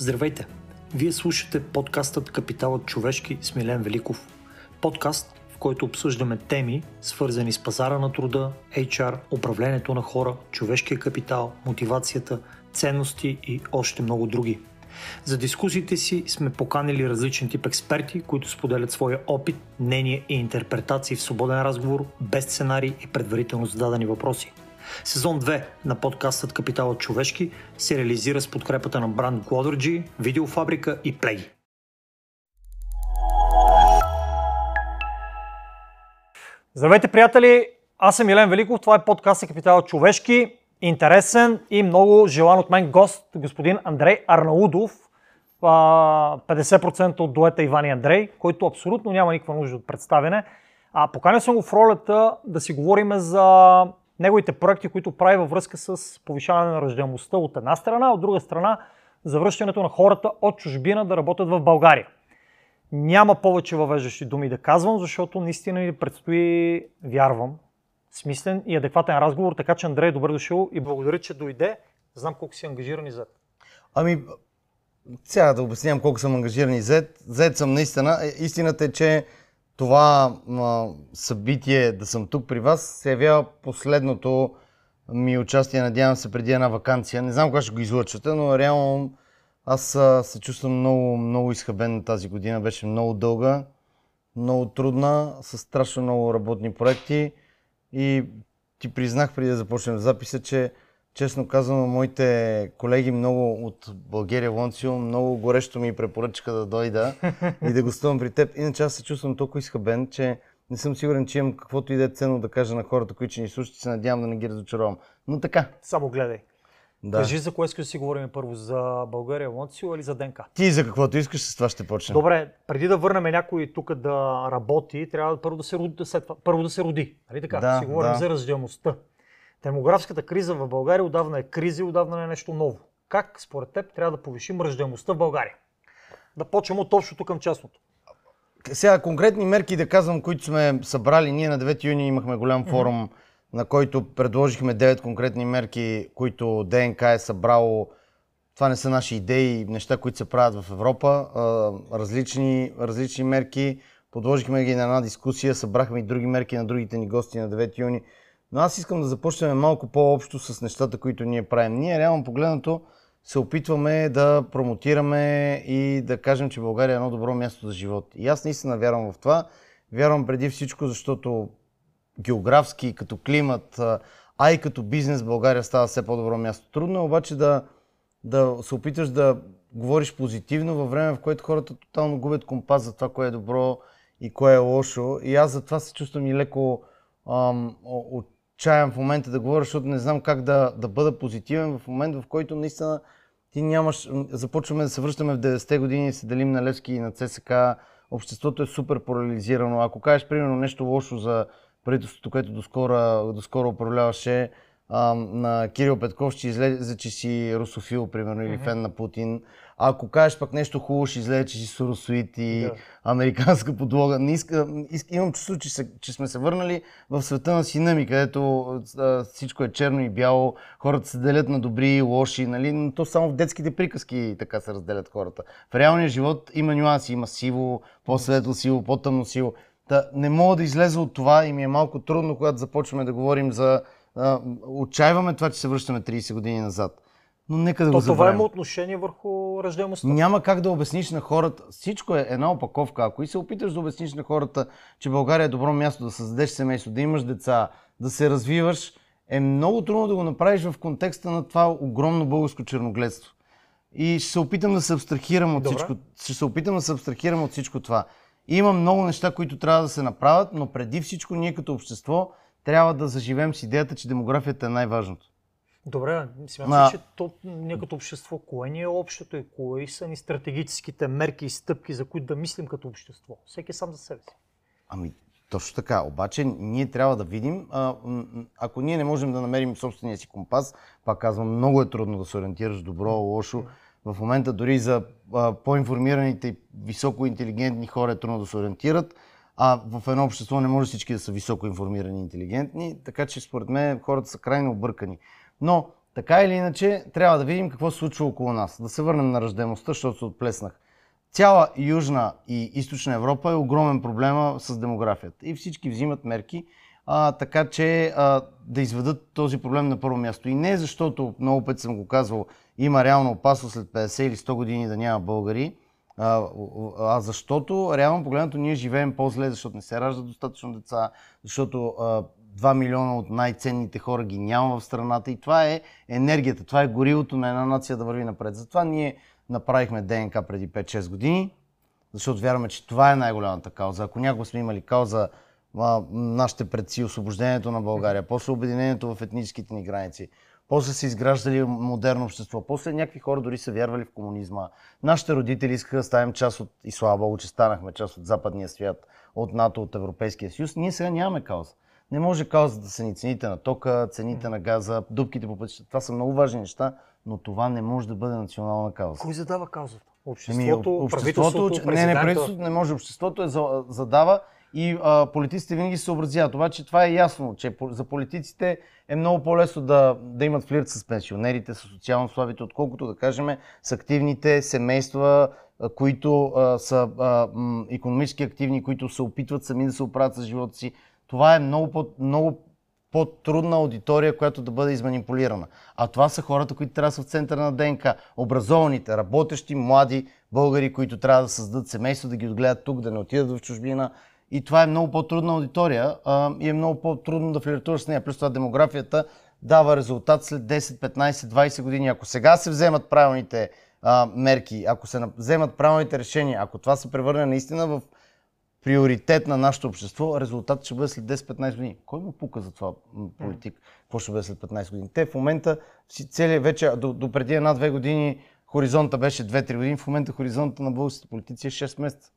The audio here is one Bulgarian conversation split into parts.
Здравейте! Вие слушате подкастът Капиталът човешки с Милен Великов. Подкаст, в който обсъждаме теми, свързани с пазара на труда, HR, управлението на хора, човешкия капитал, мотивацията, ценности и още много други. За дискусиите си сме поканили различен тип експерти, които споделят своя опит, мнение и интерпретации в свободен разговор, без сценарий и предварително зададени въпроси. Сезон 2 на подкастът Капиталът човешки се реализира с подкрепата на бранд Glodergy, Видеофабрика и Play. Здравейте, приятели! Аз съм Елен Великов, това е подкастът Капиталът човешки. Интересен и много желан от мен гост, господин Андрей Арнаудов, 50% от дуета Иван и Андрей, който абсолютно няма никаква нужда от представяне. А поканя съм го в ролята да си говорим за неговите проекти, които прави във връзка с повишаване на ръждаемостта от една страна, от друга страна завръщането на хората от чужбина да работят в България. Няма повече въвеждащи думи да казвам, защото наистина ни предстои, вярвам, смислен и адекватен разговор, така че Андрей, добре дошъл и благодаря, че дойде. Знам колко си ангажиран и зад. Ами, сега да обяснявам колко съм ангажиран и зет. Зет съм наистина. Е, истината е, че това а, събитие да съм тук при вас се явява последното ми участие, надявам се, преди една вакансия. Не знам кога ще го излъчвате, но реално аз а, се чувствам много, много изхабен тази година. Беше много дълга, много трудна, с страшно много работни проекти. И ти признах преди да започнем записа, че честно казвам, моите колеги много от България Лонцио много горещо ми препоръчаха да дойда и да гостувам при теб. Иначе аз се чувствам толкова изхабен, че не съм сигурен, че имам каквото и да е ценно да кажа на хората, които ще ни слушат се надявам да не ги разочаровам. Но така. Само гледай. Да. Кажи за кое искаш да си говорим първо, за България Лонцио или за ДНК? Ти за каквото искаш, с това ще почнем. Добре, преди да върнем някой тук да работи, трябва първо да се роди. След това, първо да се роди. Нали така? Да, си говорим да. за разделността. Демографската криза в България отдавна е криза и отдавна не е нещо ново. Как според теб трябва да повишим ръждаемостта в България? Да почнем от общото към частното. Сега конкретни мерки да казвам, които сме събрали. Ние на 9 юни имахме голям форум, mm-hmm. на който предложихме 9 конкретни мерки, които ДНК е събрало. Това не са наши идеи, неща, които се правят в Европа. Различни, различни мерки. Подложихме ги на една дискусия, събрахме и други мерки на другите ни гости на 9 юни. Но аз искам да започнем малко по-общо с нещата, които ние правим. Ние реално погледнато се опитваме да промотираме и да кажем, че България е едно добро място за живот. И аз наистина вярвам в това. Вярвам преди всичко, защото географски, като климат, а и като бизнес България става все по-добро място. Трудно е обаче да, да се опиташ да говориш позитивно във време, в което хората тотално губят компас за това, кое е добро и кое е лошо. И аз затова се чувствам и леко ам, от отчаян в момента да говоря, защото не знам как да, да бъда позитивен в момент, в който наистина ти нямаш... Започваме да се връщаме в 90-те години и се делим на Левски и на ЦСК. Обществото е супер парализирано. Ако кажеш, примерно, нещо лошо за правителството, което доскоро, доскоро управляваше, а, на Кирил Петков ще излезе, че си русофил, примерно, или mm-hmm. фен на Путин. Ако кажеш пък нещо хубаво, ще излезе, че си суросуит и да. американска подлога. Не иска, иска, имам чувство, че, се, че сме се върнали в света на сина ми, където а, всичко е черно и бяло, хората се делят на добри и лоши, нали? но то само в детските приказки така се разделят хората. В реалния живот има нюанси, има сиво, по-светло сиво, по-тъмно сиво. Та, не мога да излеза от това и ми е малко трудно, когато започваме да говорим за... А, отчаиваме това, че се връщаме 30 години назад но нека да То, го забравим. Това има отношение върху ръждаемостта. Няма как да обясниш на хората. Всичко е една опаковка. Ако и се опиташ да обясниш на хората, че България е добро място да създадеш семейство, да имаш деца, да се развиваш, е много трудно да го направиш в контекста на това огромно българско черногледство. И ще се опитам да се абстрахирам от всичко. Ще се опитам да се абстрахирам от всичко това. Има много неща, които трябва да се направят, но преди всичко ние като общество трябва да заживем с идеята, че демографията е най-важното. Добре, смятам, а... че то, ние като общество, кое ни е общото и кои са ни стратегическите мерки и стъпки, за които да мислим като общество? Всеки е сам за себе си. Ами, точно така. Обаче ние трябва да видим, а, ако ние не можем да намерим собствения си компас, пак казвам, много е трудно да се ориентираш добро, лошо. В момента дори за а, по-информираните и високо интелигентни хора е трудно да се ориентират, а в едно общество не може всички да са високо информирани и интелигентни, така че според мен хората са крайно объркани. Но Така или иначе, трябва да видим какво се случва около нас. Да се върнем на ръждемостта, защото се отплеснах. Цяла Южна и Източна Европа е огромен проблема с демографията. И всички взимат мерки, а, така че а, да изведат този проблем на първо място. И не защото, много пъти съм го казвал, има реална опасност след 50 или 100 години да няма българи, а, а защото реално погледнато ние живеем по-зле, защото не се раждат достатъчно деца, защото 2 милиона от най-ценните хора ги няма в страната и това е енергията, това е горивото на една нация да върви напред. Затова ние направихме ДНК преди 5-6 години, защото вярваме, че това е най-голямата кауза. Ако някога сме имали кауза а, нашите предци, освобождението на България, после обединението в етническите ни граници, после са изграждали модерно общество, после някакви хора дори са вярвали в комунизма. Нашите родители искаха да ставим част от, и слава Богу, че станахме част от западния свят, от НАТО, от Европейския съюз. Ние сега нямаме кауза. Не може кауза да са ни цените на тока, цените на газа, дупките по пътищата. Това са много важни неща, но това не може да бъде национална кауза. Кой задава каузата? Обществото, Еми, обществото не, не, правителството не може. Обществото е задава и а, политиците винаги се съобразяват. Обаче това е ясно, че за политиците е много по-лесно да, да имат флирт с пенсионерите, с социално слабите, отколкото да кажем с активните семейства, които а, са а, м, економически активни, които се опитват сами да се оправят с живота си. Това е много, по, много по-трудна аудитория, която да бъде изманипулирана. А това са хората, които трябва да са в центъра на ДНК. Образованите, работещи, млади българи, които трябва да създадат семейство, да ги отгледат тук, да не отидат в чужбина. И това е много по-трудна аудитория а, и е много по-трудно да флиртуваш с нея. Плюс това демографията дава резултат след 10, 15, 20 години. Ако сега се вземат правилните а, мерки, ако се вземат правилните решения, ако това се превърне наистина в приоритет на нашето общество, резултатът ще бъде след 10-15 години. Кой му пука за това политик? Какво ще бъде след 15 години? Те в момента, целият вече, до, до преди една-две години, хоризонта беше 2-3 години, в момента хоризонта на българските политици е 6 месеца.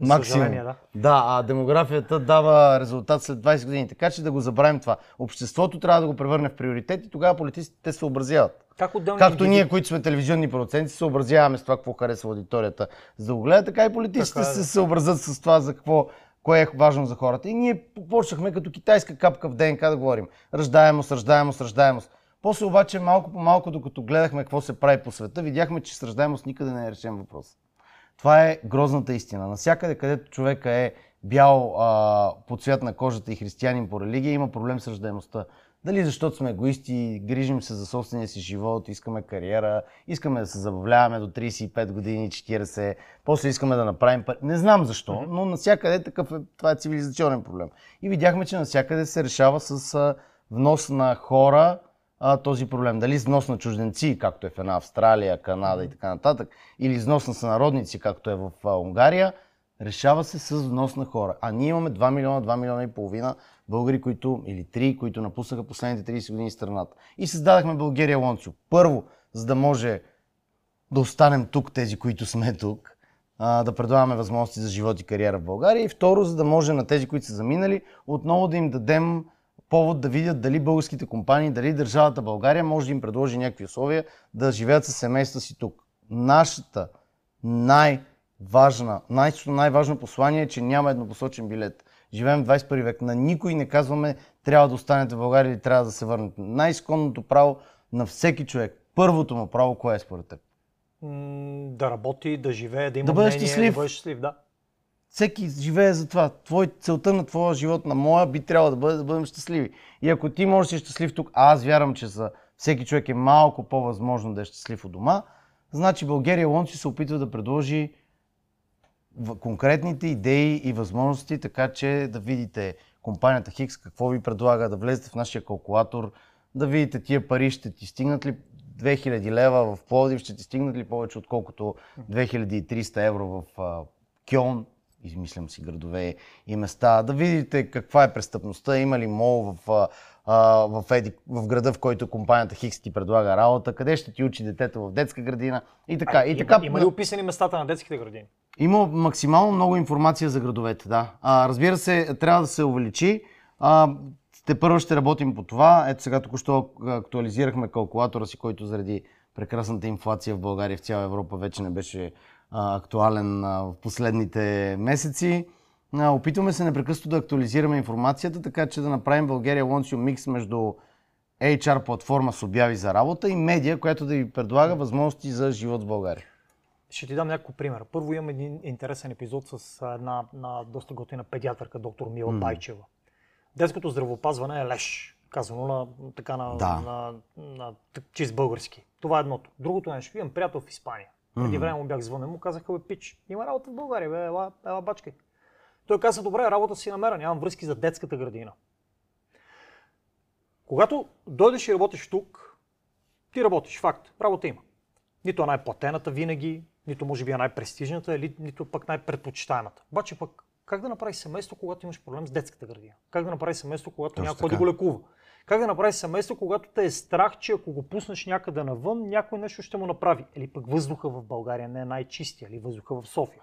Максимум. Да. да, а демографията дава резултат след 20 години. Така че да го забравим това. Обществото трябва да го превърне в приоритет и тогава политиците те се образяват. Как Както индиви... ние, които сме телевизионни продуценти, се съобразяваме с това, какво харесва аудиторията, за да го така и политиците така, е, се съобразят с това, за какво, кое е важно за хората. И ние почнахме като китайска капка в ДНК да говорим. Ръждаемост, ръждаемост, ръждаемост. После обаче малко по малко, докато гледахме какво се прави по света, видяхме, че с ръждаемост никъде не е решен въпрос. Това е грозната истина. Насякъде, където човека е бял а, по цвят на кожата и християнин по религия, има проблем с ръждаемостта. Дали защото сме егоисти, грижим се за собствения си живот, искаме кариера, искаме да се забавляваме до 35 години, 40, после искаме да направим пари. Не знам защо, но навсякъде такъв е, това е цивилизационен проблем. И видяхме, че навсякъде се решава с внос на хора а, този проблем. Дали внос на чужденци, както е в една Австралия, Канада и така нататък, или внос на сънародници, както е в а, Унгария, решава се с внос на хора. А ние имаме 2 милиона, 2 милиона и половина българи, които, или 3, които напуснаха последните 30 години страната. И създадахме България Лонцио. Първо, за да може да останем тук, тези, които сме тук, да предлагаме възможности за живот и кариера в България. И второ, за да може на тези, които са заминали, отново да им дадем повод да видят дали българските компании, дали държавата България може да им предложи някакви условия да живеят със семейства си тук. Нашата най-важна, най- най-важно послание е, че няма еднопосочен билет. Живеем в 21 век. На никой не казваме трябва да останете в България или трябва да се върнете. Най-изконното право на всеки човек, първото му право, кое е според теб? да работи, да живее, да има да бъдеш мнение, щастлив. да бъдеш щастлив. Да. Всеки живее за това. Твой, целта на твоя живот, на моя, би трябвало да бъде да бъдем щастливи. И ако ти можеш да си щастлив тук, а аз вярвам, че за всеки човек е малко по-възможно да е щастлив у дома, значи България Лонци се опитва да предложи конкретните идеи и възможности, така че да видите компанията Хикс какво ви предлага, да влезете в нашия калкулатор, да видите тия пари ще ти стигнат ли 2000 лева в Пловдив, ще ти стигнат ли повече отколкото 2300 евро в Кьон, измислям си градове и места, да видите каква е престъпността, има ли мол в, в, еди, в града, в който компанията Хикс ти предлага работа, къде ще ти учи детето в детска градина и така. А, и така има ли описани местата на детските градини? Има максимално много информация за градовете, да. А, разбира се, трябва да се увеличи. А, те първо ще работим по това. Ето сега току-що актуализирахме калкулатора си, който заради прекрасната инфлация в България в цяла Европа вече не беше а, актуален а, в последните месеци. Опитваме се непрекъснато да актуализираме информацията, така че да направим България Launch микс между HR платформа с обяви за работа и медия, която да ви предлага възможности за живот в България? Ще ти дам няколко примера. Първо имам един интересен епизод с една, една доста готина педиатърка, доктор Мила mm. Байчева. Детското здравеопазване е леш, казано на, така на, Да. на, на, на чист български. Това е едното. Другото нещо, имам приятел в Испания. Преди време му бях звънен, му казаха, бе, пич, има работа в България, бе, ела, ела бачкай. Той каза, добре, работа си намеря, нямам връзки за детската градина. Когато дойдеш и работиш тук, ти работиш, факт, работа има. Нито е най-платената винаги, нито може би е най-престижната, или нито пък най-предпочитаемата. Обаче пък как да направиш семейство, когато имаш проблем с детската градина? Как да направиш семейство, когато някой да го лекува? Как да направиш семейство, когато те е страх, че ако го пуснеш някъде навън, някой нещо ще му направи? Или пък въздуха в България не е най-чистия, или въздуха в София.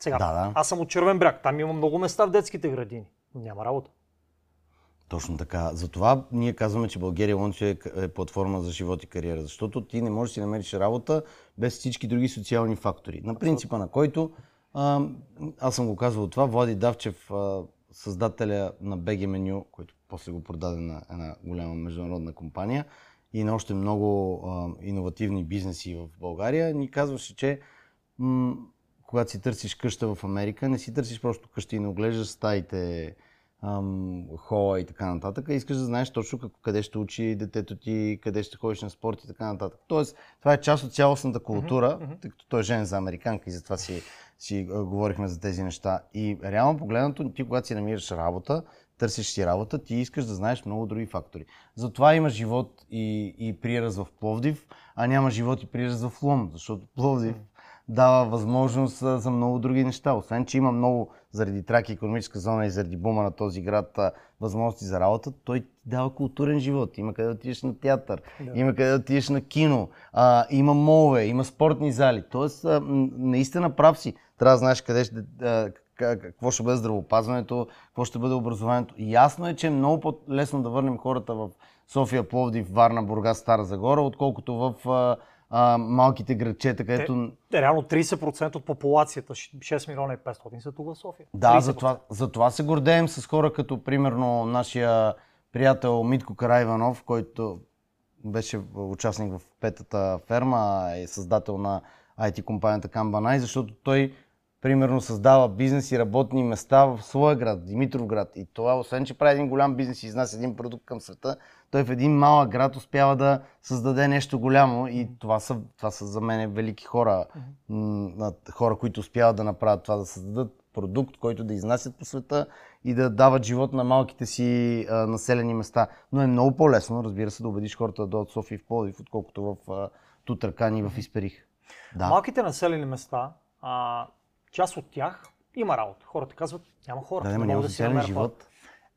Сега, Да, да. аз съм от Червен бряг, там има много места в детските градини, няма работа. Точно така. Затова ние казваме, че България Лонч е, е платформа за живот и кариера, защото ти не можеш да си намериш работа без всички други социални фактори. На принципа на който, а, аз съм го казвал това, Влади Давчев, а, създателя на BG Menu, който после го продаде на една голяма международна компания и на още много а, иновативни бизнеси в България, ни казваше, че м- когато си търсиш къща в Америка, не си търсиш просто къща и не оглеждаш стаите, ам, хола и така нататък, а искаш да знаеш точно как, къде ще учи детето ти, къде ще ходиш на спорт и така нататък. Тоест, това е част от цялостната култура, тъй като той е жен за американка и затова си, си а, говорихме за тези неща. И реално погледнато, ти когато си намираш работа, търсиш си работа, ти искаш да знаеш много други фактори. Затова има живот и, и прираз в Пловдив, а няма живот и прираз в Лом, защото Пловдив дава възможност за много други неща. Освен, че има много заради траки економическа зона и заради бума на този град възможности за работа, той ти дава културен живот. Има къде да отидеш на театър, Да. има къде да отидеш на кино, а, има молове, има спортни зали. Тоест, а, наистина прав си. Трябва да знаеш къде ще, а, какво ще бъде здравопазването, какво ще бъде образованието. И ясно е, че е много по-лесно да върнем хората в София, Пловдив, Варна, Бургас, Стара Загора, отколкото в а, малките градчета, където... Те, реално 30% от популацията, 6 милиона и 500 са тук в София. Да, 30%. затова, се гордеем с хора като примерно нашия приятел Митко Карайванов, който беше участник в петата ферма, е създател на IT компанията Камбанай, защото той примерно създава бизнес и работни места в своя град, Димитровград. И това, освен че прави един голям бизнес и изнася един продукт към света, той в един малък град успява да създаде нещо голямо и това са, това са за мен велики хора, хора, които успяват да направят това, да създадат продукт, който да изнасят по света и да дават живот на малките си а, населени места. Но е много по-лесно, разбира се, да убедиш хората да дойдат в София и в Пловдив, отколкото в а, Тутракан и в Исперих. Да. Малките населени места, а, част от тях има работа. Хората казват, няма хора. Да, няма, няма да си живот. хора.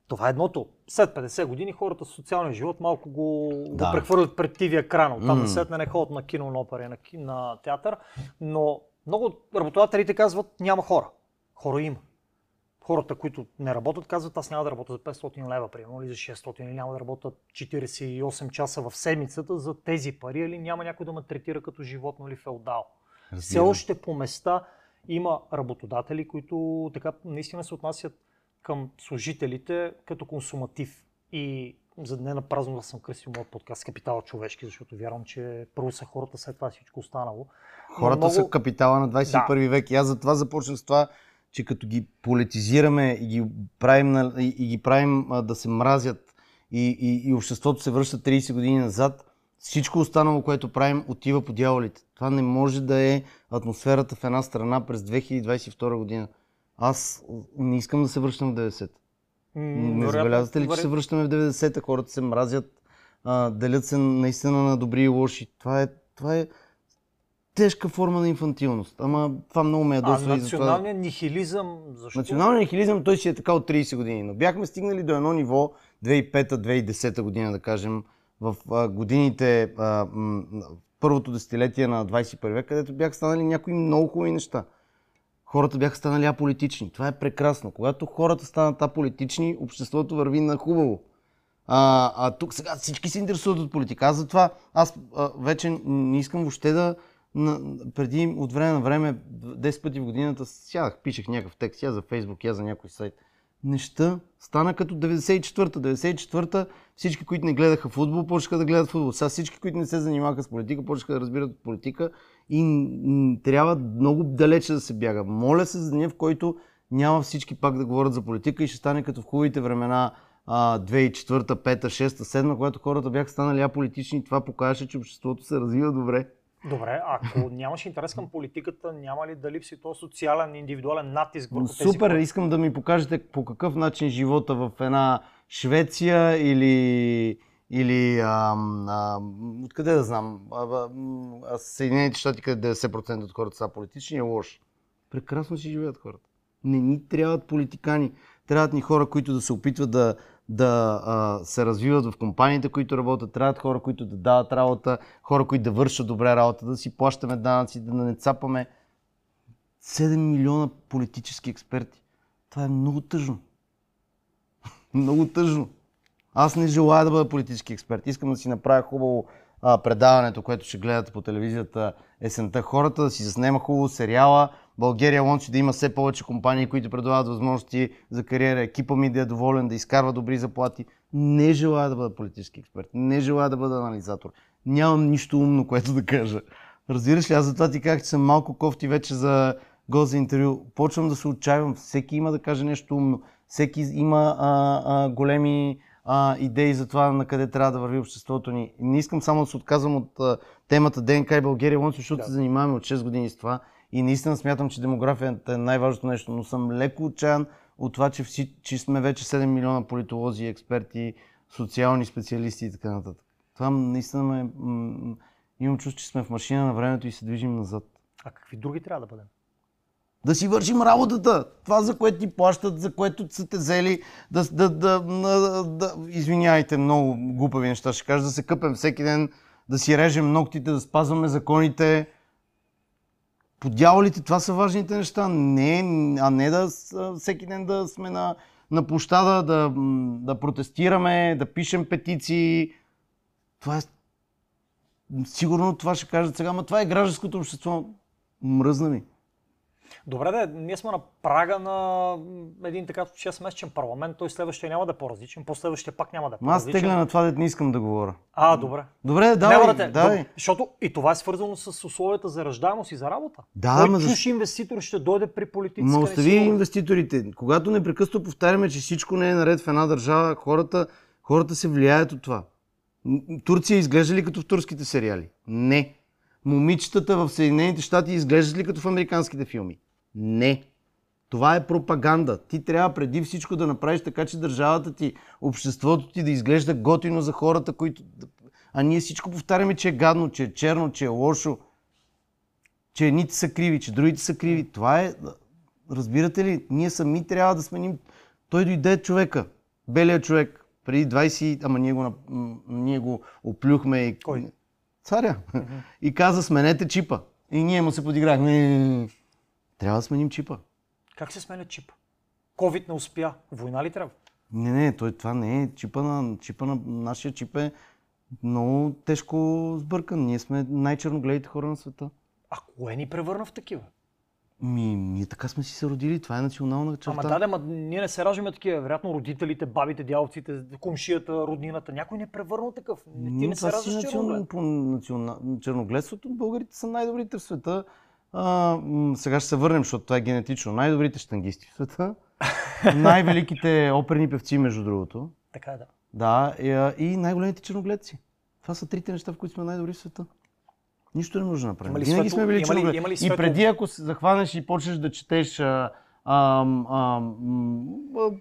Това е едното. След 50 години хората с социалния живот малко го, Да. го прехвърлят пред TV екрана. Там М. mm. след не ходят на кино, на опера, на, на театър. Но много от работодателите казват, няма хора. Хора има. Хората, които не работят, казват, аз няма да работя за 500 лева, примерно, или за 600, или няма да работя 48 часа в седмицата за тези пари, или няма някой да ме третира като животно или феодал. Все още по места има работодатели, които така наистина се отнасят към служителите като консуматив. И за да не на празно да съм кръстил моят подкаст Капитал човешки, защото вярвам, че първо са хората, след това всичко останало. Хората много- са капитала на 21 век. И аз затова започнах с това, че като ги политизираме и ги правим, и, ги правим да се мразят и, и, и обществото се връща 30 години назад, всичко останало, което правим, отива по дяволите. Това не може да е атмосферата в една страна през 2022 година. Аз не искам да се връщам в 90-та. М, Не забелязвате ли, че се връщаме в 90-та? Хората се мразят, а, делят се наистина на добри и лоши. Това е, това е тежка форма на инфантилност. Ама това много ме А ядосва и затова... националният нихилизъм, защо? Националният нихилизъм, той си е така от 30 години, но бяхме стигнали до едно ниво 2005-2010 година, да кажем, в а, годините, а, м, първото десетилетие на 21 век, където бяха станали някои много хубави неща. Хората бяха станали аполитични. Това е прекрасно. Когато хората станат аполитични, обществото върви на хубаво. А, а тук сега всички се интересуват от политика. Аз затова, аз а, вече не искам въобще да, на, преди от време на време, 10 пъти в годината, сядах, пишех някакъв текст, я за Фейсбук, я за някой сайт. Неща. Стана като 94-та. 94-та всички, които не гледаха футбол, почнаха да гледат футбол. Сега всички, които не се занимаваха с политика, почнаха да разбират от политика и трябва много далече да се бяга. Моля се за деня, в който няма всички пак да говорят за политика и ще стане като в хубавите времена а, 2004, 5, 6, 7, когато хората бяха станали аполитични и това показваше, че обществото се развива добре. Добре, ако нямаш интерес към политиката, няма ли да липси този социален, индивидуален натиск върху тези Супер, хора? искам да ми покажете по какъв начин живота в една Швеция или, или ам, ам, откъде да знам, а Съединените щати, къде 90% от хората са политични, е лош. Прекрасно си живеят хората. Не ни трябват политикани. Трябват ни хора, които да се опитват да, да а, се развиват в компаниите, които работят. Трябват хора, които да дават работа, хора, които да вършат добре работа, да си плащаме данъци, да не цапаме 7 милиона политически експерти. Това е много тъжно. много тъжно. Аз не желая да бъда политически експерт. Искам да си направя хубаво а, предаването, което ще гледате по телевизията есента. Хората да си заснема хубаво сериала. България лончи да има все повече компании, които предлагат възможности за кариера. Екипа ми да е доволен, да изкарва добри заплати. Не желая да бъда политически експерт. Не желая да бъда анализатор. Нямам нищо умно, което да кажа. Разбираш ли, аз затова ти казах, че съм малко кофти вече за гост за интервю. Почвам да се отчаивам. Всеки има да каже нещо умно. Всеки има а, а, големи а, идеи за това на къде трябва да върви обществото ни. Не искам само да се отказвам от а, темата ДНК и България защото Да. се занимаваме от 6 години с това. И наистина смятам, че демографията е най-важното нещо, но съм леко отчаян от това, че, вси, че сме вече 7 милиона политолози, експерти, социални специалисти и така нататък. Това наистина ме... м- имам чувство, че сме в машина на времето и се движим назад. А какви други трябва да бъдем? Да си вършим работата. Това, за което ти плащат, за което са те взели, да, да, да, да, да, извиняйте, много глупави неща ще кажа, да се къпем всеки ден, да си режем ногтите, да спазваме законите. По дяволите, това са важните неща, не, а не да всеки ден да сме на, на площада, да, да протестираме, да пишем петиции. Това е... Сигурно това ще кажат сега, но това е гражданското общество. Мръзна ми. Добре, да, ние сме на прага на един така 6-месечен парламент. Той следващия няма да е по-различен, последващия пак няма да е Ма аз по-различен. тегля на това, дете не искам да говоря. А, добре. Добре, давай, Няма да те, давай. Защото и това е свързано с условията за раждаемост и за работа. Да, Кой ама чуш инвеститор ще дойде при политиците? Ма остави инвеститорите. Когато непрекъснато повтаряме, че всичко не е наред в една държава, хората, хората се влияят от това. Турция изглежда ли като в турските сериали? Не. Момичетата в Съединените щати изглеждат ли като в американските филми? Не. Това е пропаганда. Ти трябва преди всичко да направиш така, че държавата ти, обществото ти да изглежда готино за хората, които... А ние всичко повтаряме, че е гадно, че е черно, че е лошо, че едните са криви, че другите са криви. Това е... Разбирате ли? Ние сами трябва да сменим... Той дойде човека, белият човек, преди 20... Ама ние го, ние го оплюхме и... Кой? Царя. И каза, сменете чипа. И ние му се подиграхме. Трябва да сменим чипа. Как се сменя чип? Ковид не успя. Война ли трябва? Не, не, той, това не е. Чипа на, чипа на нашия чип е много тежко сбъркан. Ние сме най-черногледите хора на света. А кое ни превърна в такива? Ми, ние така сме си се родили. Това е национална черта. Ама да, да, ма ние не се раждаме такива. Вероятно родителите, бабите, дядовците, комшията, роднината. Някой не е превърнал такъв. Не, ти М, не се раждаш национ- черноглед. по национа... черногледството. Българите са най-добрите в света. А, сега ще се върнем, защото това е генетично. Най-добрите штангисти в света. Най-великите оперни певци, между другото. Така е, да. Да, и, най-големите черногледци. Това са трите неща, в които сме най-добри в света. Нищо не може да направим. Винаги сме били има ли- черногледи. има ли И преди, ако се захванеш и почнеш да четеш а, ам, ам,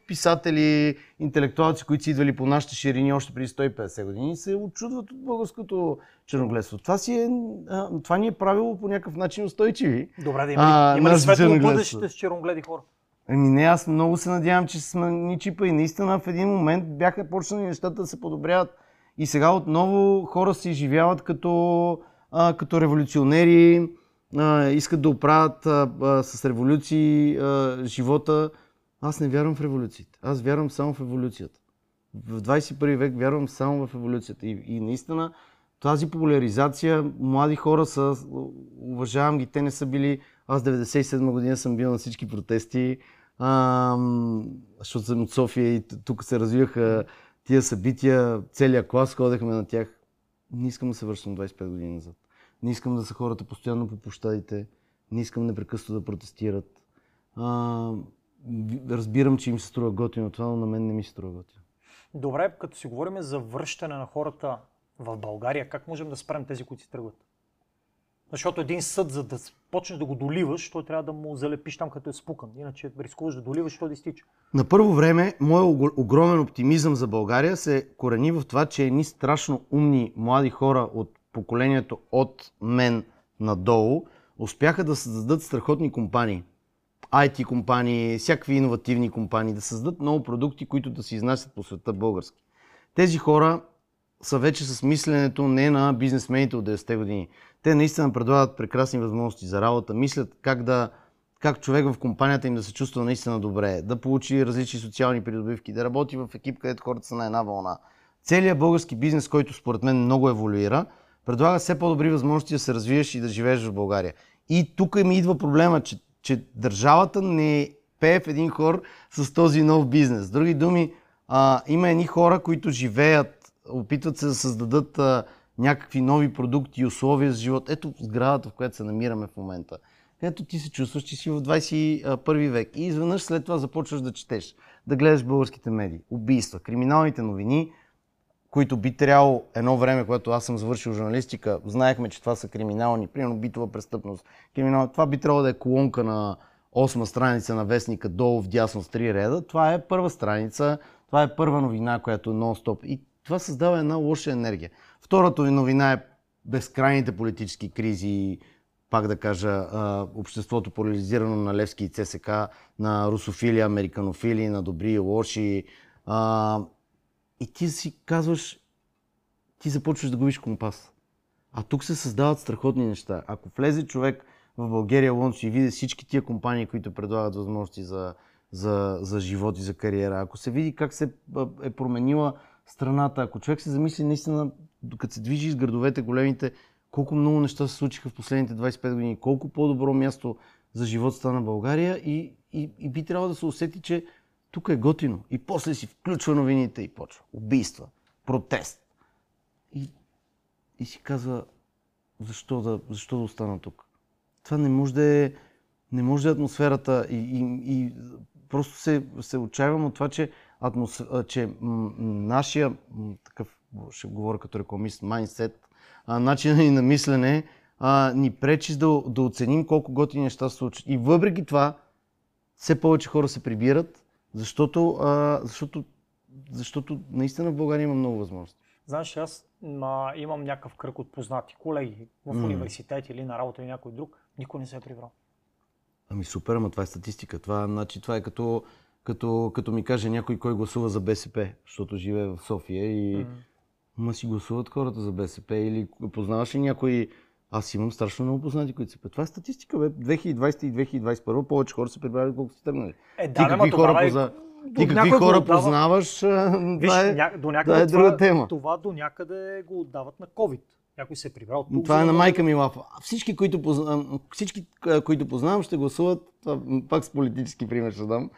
писатели, интелектуалци, които са идвали по нашите ширини още преди 150 години, се очудват от българското черногледство. Това, си е, а, това ни е правило по някакъв начин устойчиви. Добре, да има А, има ли светло бъдеще с черногледи хора? Ами не, аз много се надявам, че сме ни чипа и наистина в един момент бяха почнали нещата да се подобряват. И сега отново хора се изживяват като, а, като революционери, искат да оправят с революции а, живота. Аз не вярвам в революциите. Аз вярвам само в еволюцията. В 21 век вярвам само в еволюцията. И, и наистина тази популяризация, млади хора са, уважавам ги, те не са били, аз 97 година съм бил на всички протести, а, защото съм от София и тук се развиваха тия събития, целият клас ходехме на тях. Не искам да се връщам 25 години назад. Не искам да са хората постоянно по площадите. Не искам непрекъснато да протестират. А, разбирам, че им се струва готино това, но на мен не ми се струва готино. Добре, като си говорим за връщане на хората в България, как можем да спрем тези, които си тръгват? Защото един съд, за да почнеш да го доливаш, той трябва да му залепиш там, като е спукан. Иначе рискуваш да доливаш, той да изтича. На първо време, моят огромен оптимизъм за България се корени в това, че едни страшно умни млади хора от поколението от мен надолу успяха да създадат страхотни компании. IT компании, всякакви иновативни компании, да създадат много продукти, които да се изнасят по света български. Тези хора са вече с мисленето не на бизнесмените от 90-те години. Те наистина предлагат прекрасни възможности за работа, мислят как да как човек в компанията им да се чувства наистина добре, да получи различни социални придобивки, да работи в екип, където хората са на една вълна. Целият български бизнес, който според мен много еволюира, предлага все по-добри възможности да се развиеш и да живееш в България. И тук ми идва проблема, че, че държавата не пее в един хор с този нов бизнес. С други думи, а, има едни хора, които живеят, опитват се да създадат а, някакви нови продукти и условия за живот. Ето сградата, в която се намираме в момента. Ето ти се чувстваш, че си в 21 век. И изведнъж след това започваш да четеш, да гледаш българските медии. Убийства, криминалните новини, които би трябвало едно време, когато аз съм завършил журналистика, знаехме, че това са криминални, примерно битова престъпност. Криминал... Това би трябвало да е колонка на осма страница на вестника, долу в дясно с три реда. Това е първа страница, това е първа новина, която е нон-стоп. И това създава една лоша енергия. Втората ви новина е безкрайните политически кризи, пак да кажа, обществото поляризирано на Левски и ЦСК, на русофили, американофили, на добри и лоши. И ти си казваш, ти започваш да губиш компас. А тук се създават страхотни неща. Ако влезе човек в България, Лондон и види всички тия компании, които предлагат възможности за, за, за живот и за кариера, ако се види как се е променила страната, ако човек се замисли наистина, докато се движи из градовете големите, колко много неща се случиха в последните 25 години, колко по-добро място за живот стана България и, и, и би трябвало да се усети, че тук е готино. И после си включва новините и почва. Убийства, протест. И, и си казва, защо да, защо да остана тук? Това не може да е, не може да е атмосферата и, и, и просто се, се отчаявам от това, че, атмос... че нашия, такъв, ще говоря като рекламист, майндсет, начинът ни на мислене а, ни пречи да, да оценим колко готини неща се случват. И въпреки това, все повече хора се прибират, защото, а, защото, защото наистина в България има много възможности. Знаеш, аз а, имам някакъв кръг от познати колеги в mm. университет или на работа или някой друг, никой не се е прибрал. Ами супер, ама това е статистика. Това, значи, това е като, като, като ми каже някой кой гласува за БСП, защото живее в София и mm. ма си гласуват хората за БСП или познаваш ли някой аз имам страшно много познати, които се Това е статистика, бе. 2020 и 2021 повече хора са прибрали, колко са тръгнали. Е, да, Ти какви хора, е... позна... Ти какви хора познаваш, Виж, това е, ня... до някъде, това е друга това, тема. Това до някъде го отдават на COVID. Някой се е прибрал тук. Това е на майка ми лапа. Всички, които, познавам, всички, които познавам, ще гласуват, пак с политически пример ще дам,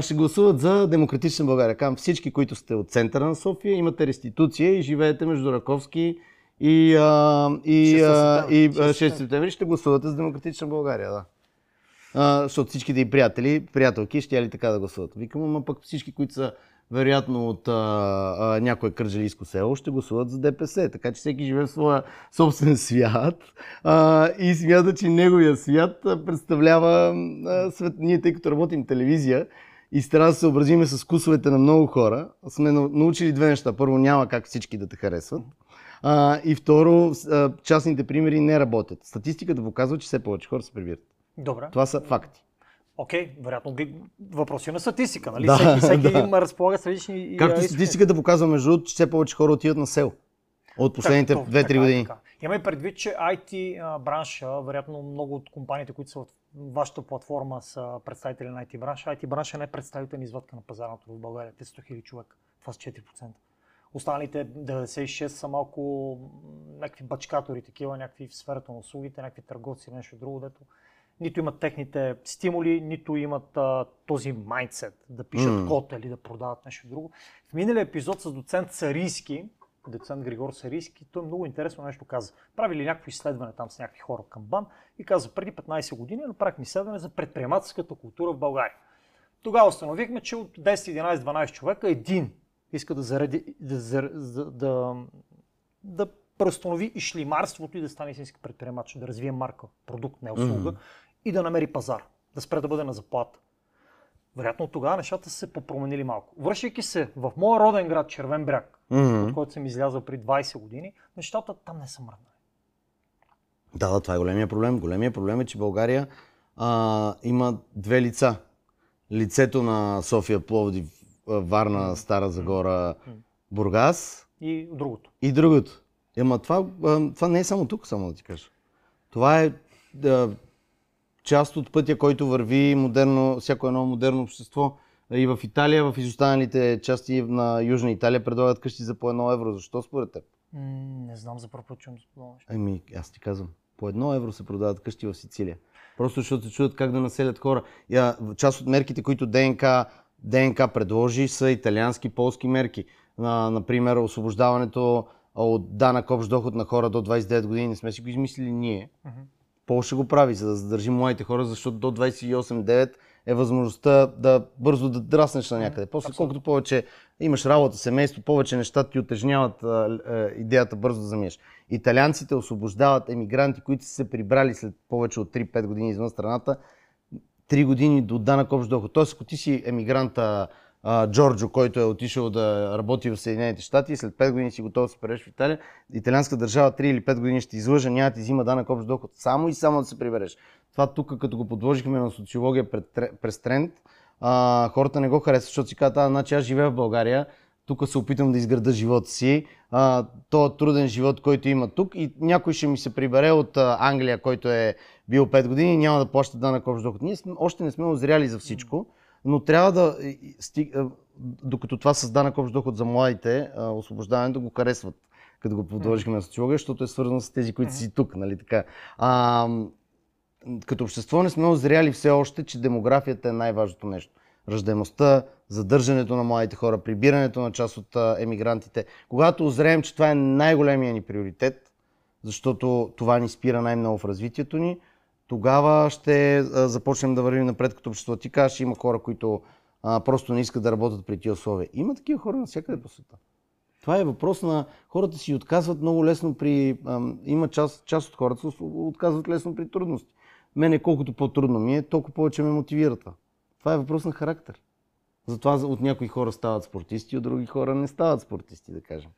ще гласуват за Демократична България. Кам всички, които сте от центъра на София, имате реституция и живеете между Раковски и, а, и, 6 а, и 6 септември ще гласувате за Демократична България. Да. А, защото всичките и приятели, приятелки ще ли така да гласуват. Викам, ама пък всички, които са вероятно от а, а, някое кържалийско село, ще гласуват за ДПС. Така че всеки живее в своя собствен свят а, и смята, че неговия свят представлява а, свет. Ние, тъй като работим телевизия и трябва да се съобразиме с вкусовете на много хора, сме научили две неща. Първо, няма как всички да те харесват. А, и второ, частните примери не работят. Статистиката показва, че все повече хора се прибират. Добре. Това са факти. Окей, okay, вероятно въпроси на статистика, нали? Да, всеки всеки да. има разполага с различни... Както статистиката показва, между другото, че все повече хора отиват на село. От последните 2-3 години. Така. Има и предвид, че IT бранша, вероятно много от компаниите, които са в вашата платформа са представители на IT бранша. IT бранша не е представителна извадка на пазара в България. Те са 100 000 човека. Това са 4%. Останалите 96 са малко някакви бачкатори, такива, някакви в сферата на услугите, някакви търговци, нещо друго, дето нито имат техните стимули, нито имат а, този майндсет да пишат М. код или да продават нещо друго. В миналия епизод с доцент Сарийски, доцент Григор Сарийски, той много интересно нещо каза. Правили някакво изследване там с някакви хора към БАН и каза, преди 15 години направихме изследване за предприемателската култура в България. Тогава установихме, че от 10, 11, 12 човека един иска да, заради, да, да, да, да, преустанови и шлимарството и да стане истински предприемач, да развие марка, продукт, не услуга Мгм. и да намери пазар, да спре да бъде на заплата. Вероятно тогава нещата са се попроменили малко. Връщайки се в моя роден град Червен бряг, Мгм. от който съм излязъл при 20 години, нещата там не са мръднали. Да, да, това е големия проблем. Големия проблем е, че България а, има две лица. Лицето на София, Пловдив, Варна, Стара Загора, Бургас И другото. и другото. Ема това, това не е само тук, само да ти кажа. Това е да, част от пътя, който върви модерно, всяко едно модерно общество. И в Италия, в изостаналите части на Южна Италия предлагат къщи за по едно евро. Защо според теб? Не знам за първ път чувам за това нещо. Ами, аз ти казвам, по едно евро се продават къщи в Сицилия. Просто защото се чудят как да населят хора. Я, част от мерките, които ДНК, ДНК предложи, са италиански, полски мерки. А, например, освобождаването от данък общ доход на хора до 29 години. Не сме си го измислили ние. Мгм. Полша го прави, за да задържи младите хора, защото до 28-9 е възможността да бързо да драснеш на някъде. После, Абсолютно. колкото повече имаш работа, семейство, повече неща ти отежняват а, а, идеята бързо да замиеш. Италианците освобождават емигранти, които са се прибрали след повече от 3-5 години извън страната, 3 години до данък общ доход. Тоест, ако ти си емигранта а, Джорджо, който е отишъл да работи в Съединените щати след 5 години си готов да се прибереш в Италия, италианска държава 3 или 5 години ще излъжа, няма да ти взима данък общ доход. Само и само да се прибереш. Това тук, като го подложихме на социология през тренд, а, хората не го харесват, защото си казват, а, значи аз живея в България, тук се опитвам да изграда живота си, а, този труден живот, който има тук и някой ще ми се прибере от а, Англия, който е бил 5 години и няма да плаща данък общ доход. Ние сме, още не сме озряли за всичко, но трябва да, докато това с данък общ доход за младите, а, освобождаването го харесват, като го подложихме на социология, защото е свързано с тези, които си тук, нали така. А, като общество не сме озряли все още, че демографията е най-важното нещо. Ръждаемостта, задържането на младите хора, прибирането на част от емигрантите. Когато озреем, че това е най-големия ни приоритет, защото това ни спира най-много в развитието ни, тогава ще започнем да вървим напред като общество. Ти кажеш, има хора, които просто не искат да работят при тия условия. Има такива хора навсякъде по света. Това е въпрос на хората си отказват много лесно при... Има част, част от хората отказват лесно при трудности. Мене колкото по-трудно ми е, толкова повече ме мотивира това. Е въпрос на характер. Затова за- от някои хора стават спортисти, от други хора не стават спортисти, да кажем.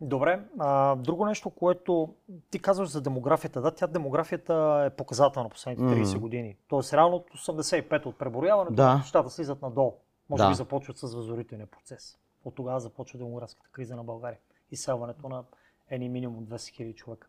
Добре, а, друго нещо, което ти казваш за демографията. Да, тя демографията е показателна последните 30 Мгм. години. Тоест, реално от 85 от преброяването, Да. нещата слизат надолу. Може Да. би започват с възорителния процес. От тогава започва демографската криза на България. Изселването на едни минимум 200 хиляди човека.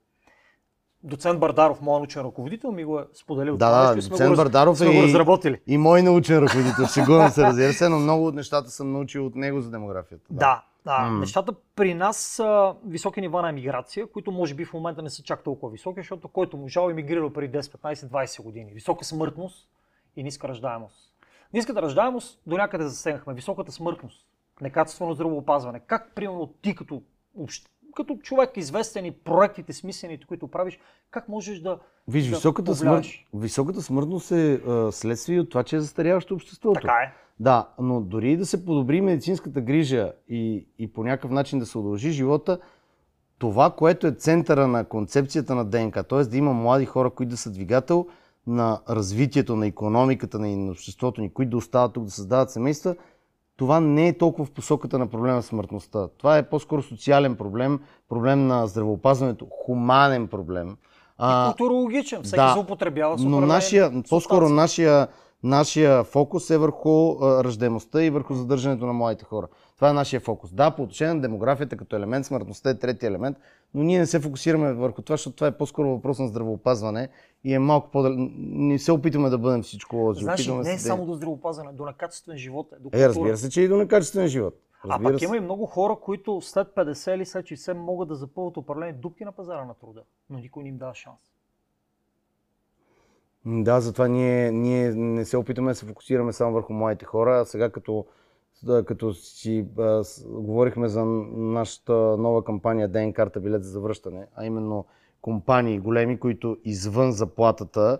Доцент Бардаров, моят научен ръководител, ми го е споделил. Да, да, сме доцент го Бардаров сме е го и- разработили. И мой научен ръководител, шегувам се, разбира се, но много от нещата съм научил от него за демографията. Да, да. М. Нещата при нас са високи нива на емиграция, които може би в момента не са чак толкова високи, защото който можал емигрирал преди 10, 15, 20 години. Висока смъртност и ниска раждаемост. Ниската раждаемост до някъде засегнахме. Високата смъртност, некачествено здравеопазване. Как, примерно, ти като, общ- като човек известен и проектите смислените, които правиш, как можеш да Виж, да високата, смърт, повлияеш? високата смъртност е а, следствие от това, че е застаряващо обществото. Така е. Да, но дори и да се подобри медицинската грижа и, и по някакъв начин да се удължи живота, това, което е центъра на концепцията на ДНК, т.е. да има млади хора, които да са двигател на развитието на економиката на обществото ни, които да остават тук да създават семейства, това не е толкова в посоката на проблема с смъртността. Това е по-скоро социален проблем, проблем на здравеопазването, хуманен проблем. И културологичен. Всеки да, злоупотребява с но нашия, по-скоро нашия, нашия фокус е върху а, ръждаемостта и върху задържането на младите хора. Това е нашия фокус. Да, по отношение на демографията като елемент, смъртността е третия елемент, но ние не се фокусираме върху това, защото това е по-скоро въпрос на здравеопазване и е малко по Не се опитваме да бъдем всичко опитваме не е се само до здравеопазване, до некачествен живот. Е, до Е, разбира се, че и до некачествен живот. А Разбира пък се. има и много хора, които след 50 или след 60 могат да запълват определени дупки на пазара на труда, но никой не им дава шанс. Да, затова ние, ние не се опитаме да се фокусираме само върху младите хора. А сега като, като си а, с, говорихме за нашата нова кампания ДН карта билет за завръщане, а именно компании големи, които извън заплатата,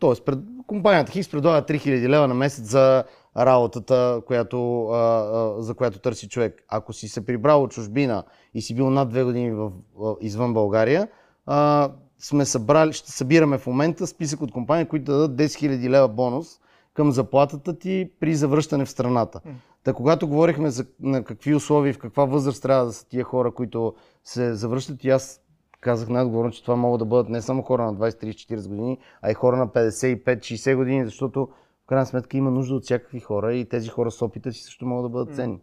т.е. Пред, компанията Хикс предлага 3000 лева на месец за работата, която, а, а, за която търси човек. Ако си се прибрал от чужбина и си бил над две години в, в, извън България, а, сме събрали, ще събираме в момента списък от компании, които дадат 10 000 лева бонус към заплатата ти при завръщане в страната. Та когато говорихме за на какви условия и в каква възраст трябва да са тия хора, които се завръщат, и аз казах най-отговорно, че това могат да бъдат не само хора на 20, 30, 40 години, а и хора на 55, 60 години, защото в крайна сметка има нужда от всякакви хора и тези хора с опита си също могат да бъдат ценни.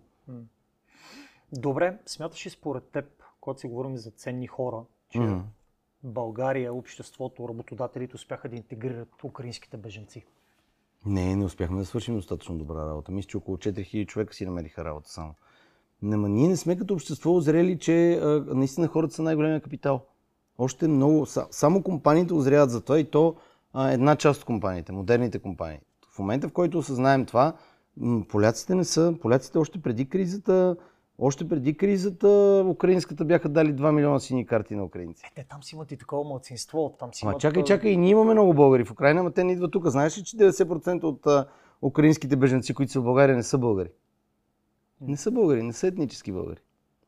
Добре, смяташ ли според теб, когато си говорим за ценни хора, че mm-hmm. България, обществото, работодателите успяха да интегрират украинските беженци? Не, не успяхме да свършим достатъчно добра работа. Мисля, че около 4000 човека си намериха работа само. Не, ние не сме като общество озрели, че а, наистина хората са най-големия капитал. Още много, само компаниите озряват за това и то а, една част от компаниите, модерните компании. В момента, в който осъзнаем това, поляците не са, поляците още преди кризата, още преди кризата, украинската бяха дали 2 милиона сини карти на украинци. Е, те там си имат и такова младсинство. Там си ма, имат... чакай, чакай, и ние имаме много българи в Украина, но те не идват тук. Знаеш ли, че 90% от а, украинските беженци, които са в България, не са българи? Не са българи, не са етнически българи.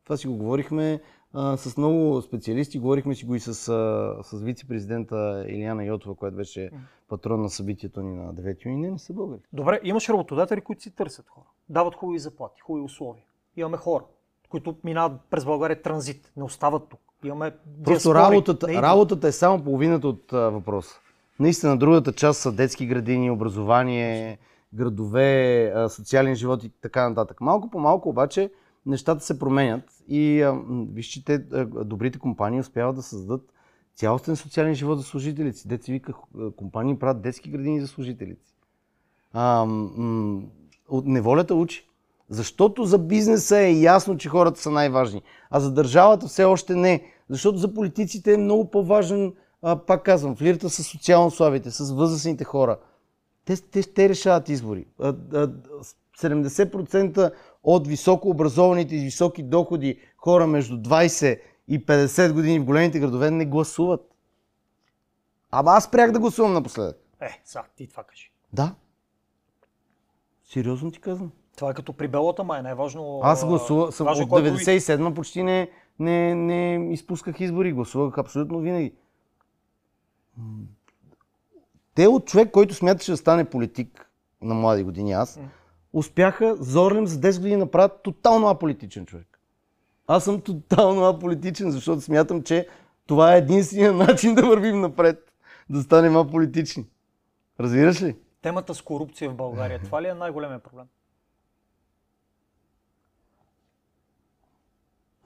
Това си го говорихме а, с много специалисти, говорихме си го и с, а, с вице-президента Илияна Йотова, която беше патрон на събитието ни на 9 юни. Не, не са българи. Добре, имаш работодатели, които си търсят хора. Дават хубави заплати, хубави условия. Имаме хора, които минават през България транзит, не остават тук. Имаме Просто работата, работата е само половината от а, въпроса. Наистина, другата част са детски градини, образование, градове, а, социален живот и така нататък. Малко по малко обаче нещата се променят и а, виж, че те, а, добрите компании успяват да създадат цялостен социален живот за служителите си. Деца вика, компании правят детски градини за служителите си. А, м- неволята учи. Защото за бизнеса е ясно, че хората са най-важни, а за държавата все още не. Защото за политиците е много по-важен, а, пак казвам, флирта с социално слабите, с възрастните хора. Те, те, те решават избори. 70% от високообразованите и високи доходи хора между 20 и 50 години в големите градове не гласуват. Ама аз прях да гласувам напоследък. Е, сега ти това кажи. Да. Сериозно ти казвам. Това е като при белота, ма е най-важно. Аз гласувах, съм, от 97 почти не, не, не изпусках избори, гласувах абсолютно винаги. Те от човек, който смяташе да стане политик на млади години, аз, успяха зорлем за 10 години направят тотално аполитичен човек. Аз съм тотално аполитичен, защото смятам, че това е единствения начин да вървим напред, да станем аполитични. Разбираш ли? Темата с корупция в България, това ли е най-големия проблем?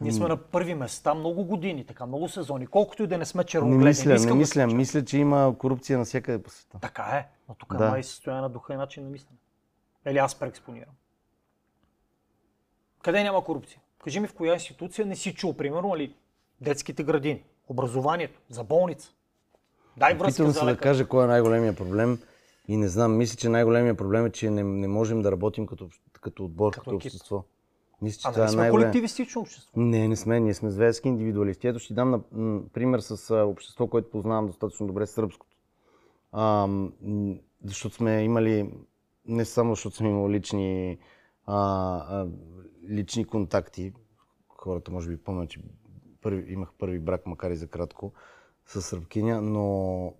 Ние сме на първи места много години, така много сезони. Колкото и да не сме червогледни. Не мисля, не, не мисля. Да мисля, че има корупция навсякъде по света. Така е. Но тук да. май състояние на духа и начин на мислене. Или аз преекспонирам. Къде няма корупция? Кажи ми в коя институция не си чул, примерно, али детските градини, образованието, за болница. Дай връзка Питам се да кажа кой е най-големия проблем и не знам. Мисля, че най-големия проблем е, че не, не можем да работим като, като отбор, като, като общество. Мисля, че а, това не е сме най колективистично общество. Не, не сме. Ние сме зверски индивидуалисти. Ето ще дам на, м, пример с а, общество, което познавам достатъчно добре, сръбското. А, защото сме имали, не само защото сме имали лични, а, а, лични контакти, хората може би помнят, че първи, имах първи брак, макар и за кратко, с сръбкиня, но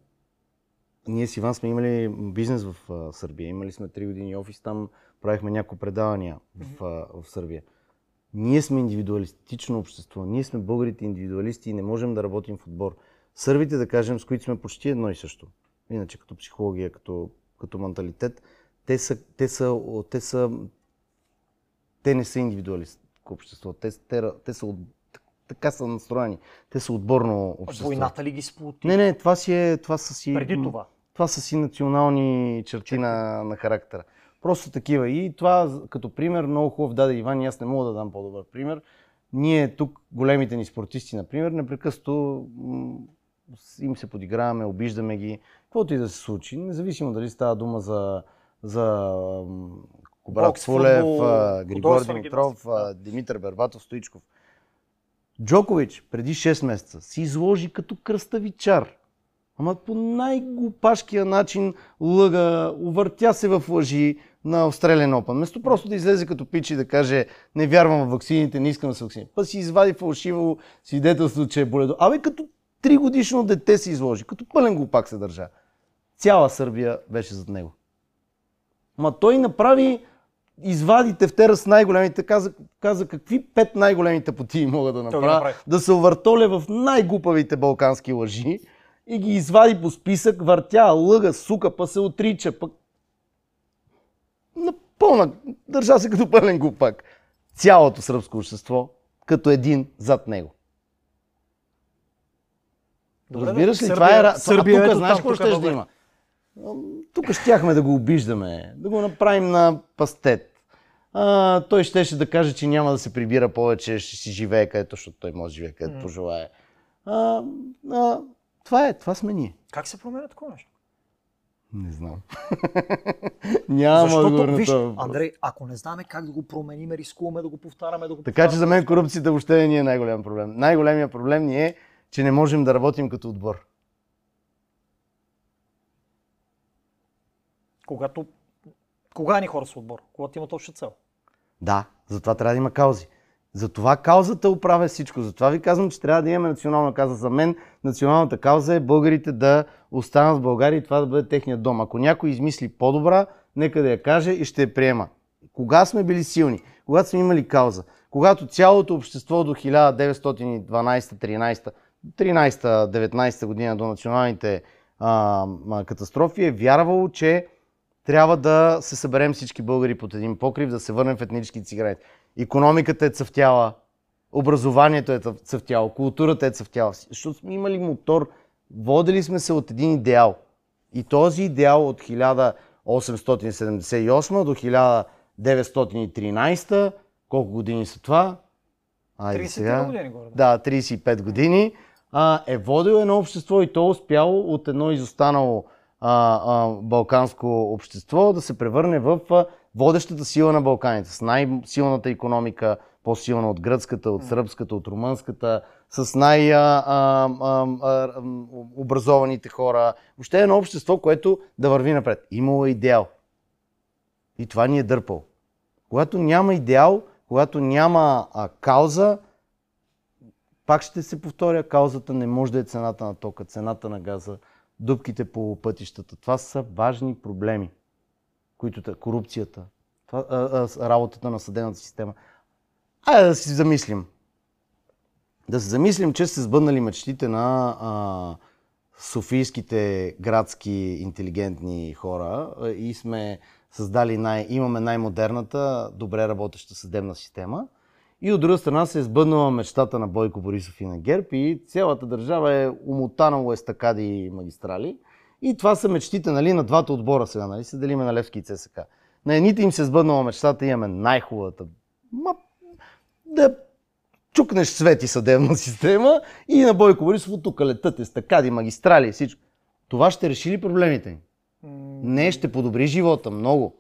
ние с Иван сме имали бизнес в а, Сърбия. Имали сме 3 години офис там, правихме някои предавания в, mm-hmm. в Сърбия. Ние сме индивидуалистично общество. Ние сме българите индивидуалисти и не можем да работим в отбор. Сърбите, да кажем, с които сме почти едно и също. Иначе като психология, като, като менталитет, те са, те са, те са, те не са индивидуалистко общество. Те, те, те са от, така са настроени. Те са отборно общество. Войната ли ги сплоти? Не, не, това си е, това са си... Преди това? Това са си национални черти на, на характера. Просто такива. И това като пример много хубав даде Иван и аз не мога да дам по-добър пример. Ние тук, големите ни спортисти, например, непрекъснато им се подиграваме, обиждаме ги. каквото и да се случи, независимо дали става дума за, за Кобрат Фулев, Григор Димитров, гимнастика, а, Димитър Бербатов, Стоичков. Джокович преди 6 месеца си изложи като кръставичар. Ама по най-глупашкия начин лъга, увъртя се в лъжи на Australian Open. Вместо просто да излезе като пич и да каже не вярвам в ваксините, не искам да се вакцини. Па си извади фалшиво свидетелство, че е боледо. Абе като 3 годишно дете се изложи, като пълен глупак се държа. Цяла Сърбия беше зад него. Ма той направи, извади тефтера с най-големите, каза, каза какви пет най-големите потии мога да направя, да се увъртоля в най-глупавите балкански лъжи и ги извади по списък, въртя, лъга, сука, па се отрича, пък напълна, държа се като пълен глупак. Цялото сръбско общество като един зад него. Добре, Разбираш ли? Сърбия- това е... Сърбия, а тук ето знаеш какво ще да има? Тук щяхме да го обиждаме, да го направим на пастет. А, той щеше да каже, че няма да се прибира повече, ще си живее където, защото той може да живее където М. пожелае. А, а, това е, това сме ние. Как се променя такова нещо? Не знам. Няма Защото, отговор виж. Андрей, ако не знаем как да го променим, рискуваме да го повтаряме, да го Така че за мен корупцията въобще не ни е най-голям проблем. Най-големият проблем ни е, че не можем да работим като отбор. Когато... Кога ни хора с отбор? Когато имат обща цел. Да, затова трябва да има каузи. Затова каузата оправя всичко. Затова ви казвам, че трябва да имаме национална кауза. За мен националната кауза е българите да останат в България и това да бъде техният дом. Ако някой измисли по-добра, нека да я каже и ще я приема. Кога сме били силни? Когато сме имали кауза? Когато цялото общество до 1912-13, 13-19 година до националните а, катастрофи е вярвало, че трябва да се съберем всички българи под един покрив, да се върнем в етническите си. Економиката е цъфтяла, образованието е цъфтяло, културата е цъфтяла. Защото сме имали мотор, водили сме се от един идеал. И този идеал от 1878 до 1913, колко години са това? Айде 30 сега. години горе. Да, 35 години. А, е водил едно общество и то е успяло от едно изостанало а, а, балканско общество да се превърне в водещата сила на Балканите, с най-силната економика, по-силна от гръцката, от сръбската, от румънската, с най-образованите хора. Въобще едно общество, което да върви напред. Имало е идеал. И това ни е дърпало. Когато няма идеал, когато няма а, кауза, пак ще се повторя, каузата не може да е цената на тока, цената на газа, дупките по пътищата. Това са важни проблеми, които те, корупцията, това, а, а, работата на съдебната система. Айде да си замислим. Да се замислим, че се сбъднали мечтите на а, софийските градски интелигентни хора и сме създали най, имаме най-модерната, добре работеща съдебна система. И от друга страна се е сбъднала мечтата на Бойко Борисов и на ГЕРБ и цялата държава е умотана естакади и магистрали. И това са мечтите нали, на двата отбора сега, нали, се делиме на Левски и ЦСК. На едните им се сбъднала мечтата, имаме най-хубавата, ма, да чукнеш свети съдебна система и на Бойко Борисов от тук летат естакади, магистрали и всичко. Това ще реши ли проблемите им? Не, ще подобри живота много.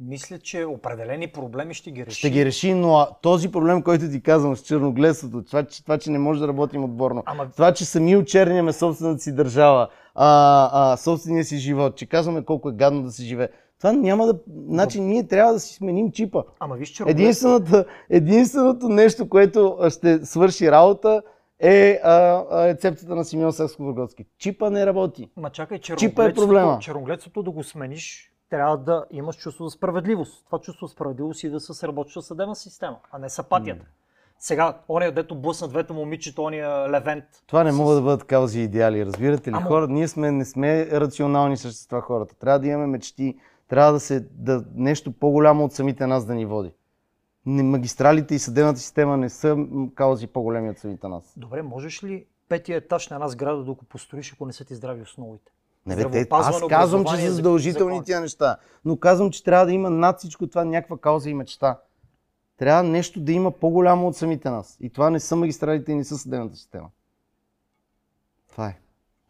Мисля, че определени проблеми ще ги реши. Ще ги реши, но този проблем, който ти казвам с черногледството, това, че, това, че не може да работим отборно, Ама- това, че сами очерняме собствената си държава, а, а, собствения си живот, че казваме колко е гадно да се живее, това няма да... Значи ние трябва да си сменим чипа. Ама виж, че Единственото, единственото нещо, което ще свърши работа е а, а, рецептата на Симеон Сакско-Бургоцки. Чипа не работи. Ма чакай, Чипа е проблема. черногледството да го смениш, трябва да имаш чувство за справедливост. Това чувство за справедливост и да се сработва съдебна система, а не с апатията. Сега, ония, дето блъсна двете момичета, ония Левент. Това не с- могат да бъдат каузи идеали, разбирате ли? Ама- Хора, ние сме, не сме рационални същества хората. Трябва да имаме мечти, трябва да се да, нещо по-голямо от самите нас да ни води. Не, магистралите и съдебната система не са каузи по-големи от самите нас. Добре, можеш ли петия етаж на една сграда да го построиш, ако не са ти здрави основите? Не, бе, аз казвам, че са задължителни закон. тия неща, но казвам, че трябва да има над всичко това някаква кауза и мечта. Трябва нещо да има по-голямо от самите нас. И това не са магистралите и не са съдебната система. Това е.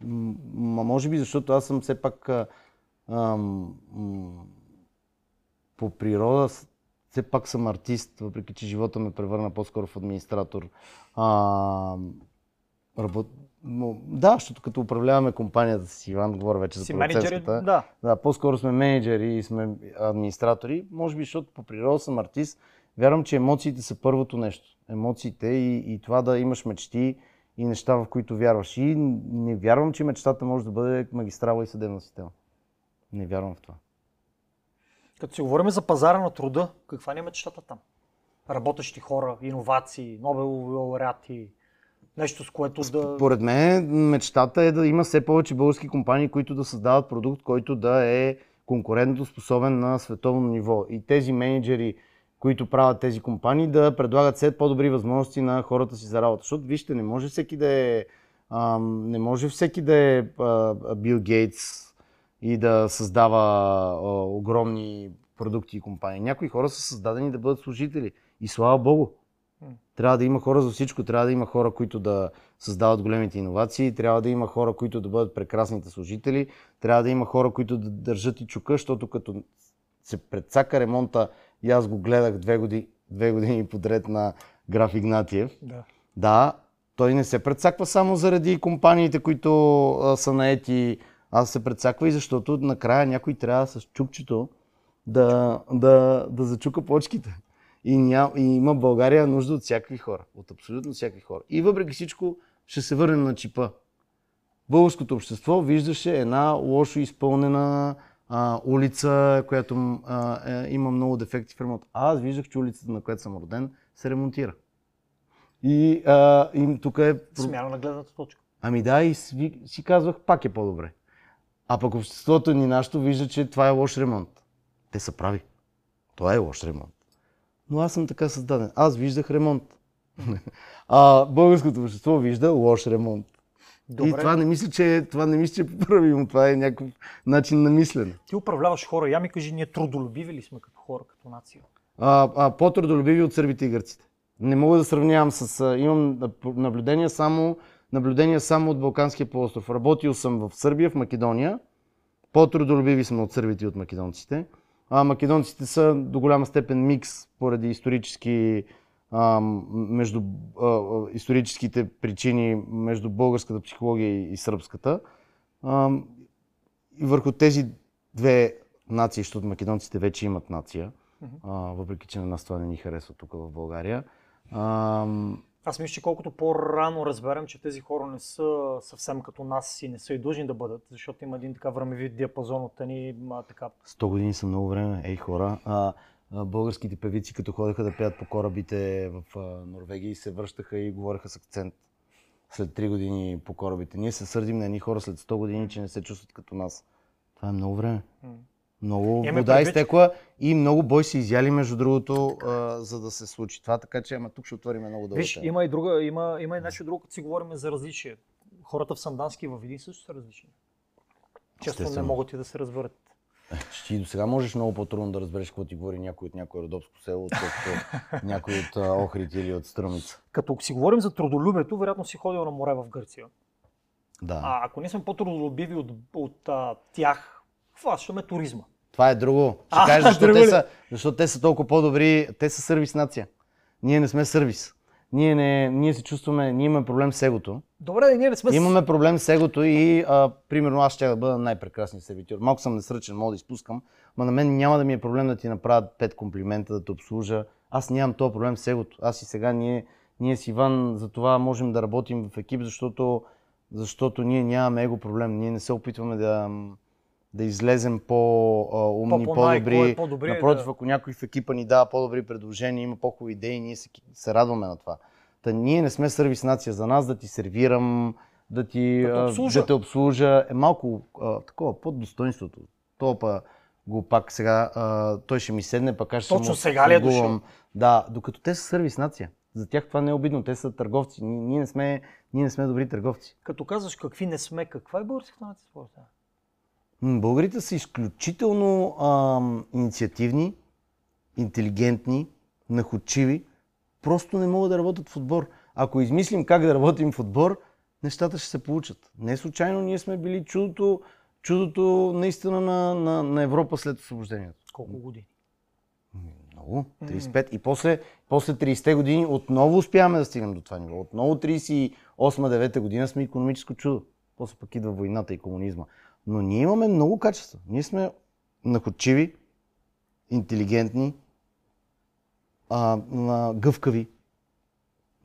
М- може би защото аз съм все пак а, ам, м- по природа все пак съм артист, въпреки че живота ме превърна по-скоро в администратор. А, работ... Да, защото като управляваме компанията с Иван, говоря вече за Си менеджери, да. Да, по-скоро сме менеджери и сме администратори. Може би, защото по природа съм артист. Вярвам, че емоциите са първото нещо. Емоциите и, и това да имаш мечти и неща, в които вярваш. И не вярвам, че мечтата може да бъде магистрала и съдебна система. Не вярвам в това. Като си говорим за пазара на труда, каква ни е мечтата там? Работещи хора, иновации, Нобелови лауреати, нещо с което да... Поред мен мечтата е да има все повече български компании, които да създават продукт, който да е конкурентно способен на световно ниво. И тези менеджери, които правят тези компании, да предлагат все по-добри възможности на хората си за работа. Защото вижте, не може всеки да е, не може всеки да е Бил Гейтс и да създава огромни продукти и компании. Някои хора са създадени да бъдат служители. И слава Богу. Трябва да има хора за всичко. Трябва да има хора, които да създават големите иновации. Трябва да има хора, които да бъдат прекрасните служители. Трябва да има хора, които да държат и чука, защото като се предсака ремонта, и аз го гледах две години, две години подред на граф Игнатиев. Да. Да, той не се предсаква само заради компаниите, които а, са наети. Аз се предсаква и защото накрая някой трябва с чукчето да, да, да зачука почките. И, ня, и има България нужда от всякакви хора. От абсолютно всякакви хора. И въпреки всичко ще се върнем на чипа. Българското общество виждаше една лошо изпълнена а, улица, която а, е, има много дефекти в ремонт. А аз виждах, че улицата, на която съм роден, се ремонтира. И, а, и тук е... Смяна на гледната точка. Ами да, и си, си казвах, пак е по-добре. А пък обществото ни нашето вижда, че това е лош ремонт. Те са прави. Това е лош ремонт. Но аз съм така създаден. Аз виждах ремонт. а българското общество вижда лош ремонт. Добре. И това не мисля, че, това не мисля, че е поправимо. Това е някакъв начин на мислене. Ти управляваш хора. Я ми кажи, ние трудолюбиви ли сме като хора, като нация? А, а, по-трудолюбиви от сърбите и гърците. Не мога да сравнявам с... А, имам наблюдения само, наблюдения само от Балканския полуостров. Работил съм в Сърбия, в Македония. По-трудолюбиви сме от сърбите и от македонците. А, македонците са до голяма степен микс поради исторически а, между а, историческите причини между българската психология и сръбската. А, и върху тези две нации, защото македонците вече имат нация, а, въпреки че на нас това не ни харесва тук в България. А, Аз мисля, че колкото по-рано разберем, че тези хора не са съвсем като нас и не са и длъжни да бъдат, защото има един така времеви диапазон от ни а, така 100 години са много време, ей хора. А, българските певици, като ходеха да пеят по корабите в Норвегия и се връщаха и говореха с акцент след 3 години по корабите. Ние се сърдим на едни хора след 100 години, че не се чувстват като нас. Това е много време. Много Имаме вода предвид- изтекла и много бой се изяли, между другото, а, за да се случи това. Така че, ама тук ще отворим много дълго. Виж, има и друга, има, има и нещо друго, като си говорим за различие. Хората в Сандански и в Видин също са различни. Често не могат и да се разберат. Ще и до сега можеш много по-трудно да разбереш какво ти говори някой от някое родопско село, отколкото някой от Охрид или от Стръмица. Като си говорим за трудолюбието, вероятно си ходил на море в Гърция. Да. А ако ние сме по-трудолюбиви от, от а, тях, хващаме туризма. Това е друго. Ще А, кажеш, защо друго те, ли? са, защото те са толкова по-добри. Те са сервис нация. Ние не сме сервис. Ние, не, ние се чувстваме, ние имаме проблем с егото. Добре, да, ние не сме... Имаме проблем с егото и, а, примерно, аз ще да бъда най-прекрасният сервитьор. Малко съм несръчен, мога да изпускам, но на мен няма да ми е проблем да ти направят пет комплимента, да те обслужа. Аз нямам този проблем с егото. Аз и сега ние, ние с Иван за това можем да работим в екип, защото, защото ние нямаме его проблем. Ние не се опитваме да, да излезем по-умни, По- по-добри. по-добрият, Напротив, да. ако някой в екипа ни дава по-добри предложения, има по-хубави идеи, ние се, се радваме на това. Та ние не сме сервис нация за нас, да ти сервирам, да ти Да те обслужа. да те обслужа е малко а, такова под достоинството. То па го пак сега, а, той ще ми седне, пък аз ще Точно му сега ли е дошъл? Да, докато те са сервис нация. За тях това не е обидно, те са търговци. Ние, ние, не, сме, ние не сме добри търговци. Като казваш какви не сме, каква е българската нация според Българите са изключително ам, инициативни, интелигентни, находчиви. Просто не могат да работят в отбор. Ако измислим как да работим в отбор, нещата ще се получат. Не случайно ние сме били чудото, чудото наистина на, на, на Европа след освобождението. Колко години? Много. 35. И после, после 30-те години отново успяваме да стигнем до това ниво. Отново 38-9 година сме економическо чудо. После пък идва войната и комунизма. Но ние имаме много качества. Ние сме находчиви, интелигентни, а, а, гъвкави.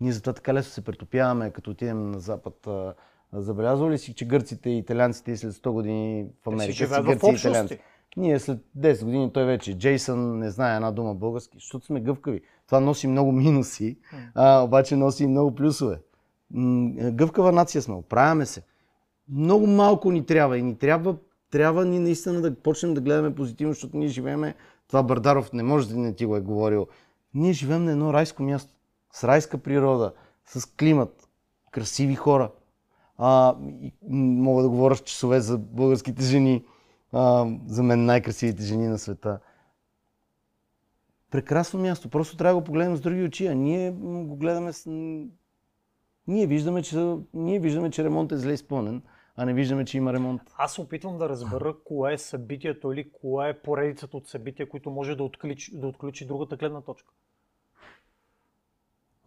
Ние затова така лесно се претопяваме, като отидем на Запад. А, забелязвали ли си, че гърците и италианците и след 100 години в Америка живеят гърци и общности. Ние след 10 години той вече е Джейсън не знае една дума български, защото сме гъвкави. Това носи много минуси, а, обаче носи и много плюсове. Гъвкава нация сме, оправяме се. Много малко ни трябва и ни трябва, трябва ни наистина да почнем да гледаме позитивно, защото ние живееме, това Бардаров не може да не ти го е говорил, ние живеем на едно райско място, с райска природа, с климат, красиви хора. А, мога да говоря с часове за българските жени, а, за мен най-красивите жени на света. Прекрасно място, просто трябва да го погледнем с други очи, а ние го гледаме с... Ние виждаме, че, ние виждаме, че ремонт е зле изпълнен, а не виждаме, че има ремонт. Аз се опитвам да разбера кое е събитието или кое е поредицата от събития, които може да отключи, да отключи другата гледна точка.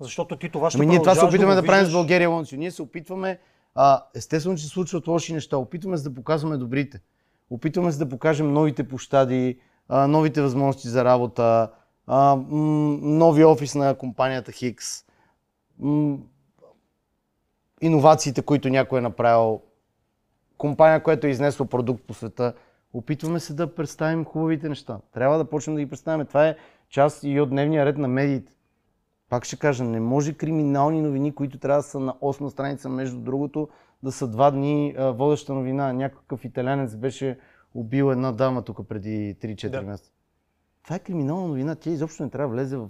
Защото ти това ще Ами ние това се опитваме го да, правим с. България Лонци. Ние се опитваме, а, естествено, че се случват лоши неща. Опитваме се да показваме добрите. Опитваме се да покажем новите площади, а, новите възможности за работа, а, м- нови офис на компанията Хикс, м- иновациите, които някой е направил, компания, която е изнесла продукт по света. Опитваме се да представим хубавите неща. Трябва да почнем да ги представяме. Това е част и от дневния ред на медиите. Пак ще кажа, не може криминални новини, които трябва да са на 8 страница, между другото, да са два дни водеща новина. Някакъв италянец беше убил една дама тук преди 3-4 Да. месеца. Това е криминална новина. Тя изобщо не трябва да влезе в...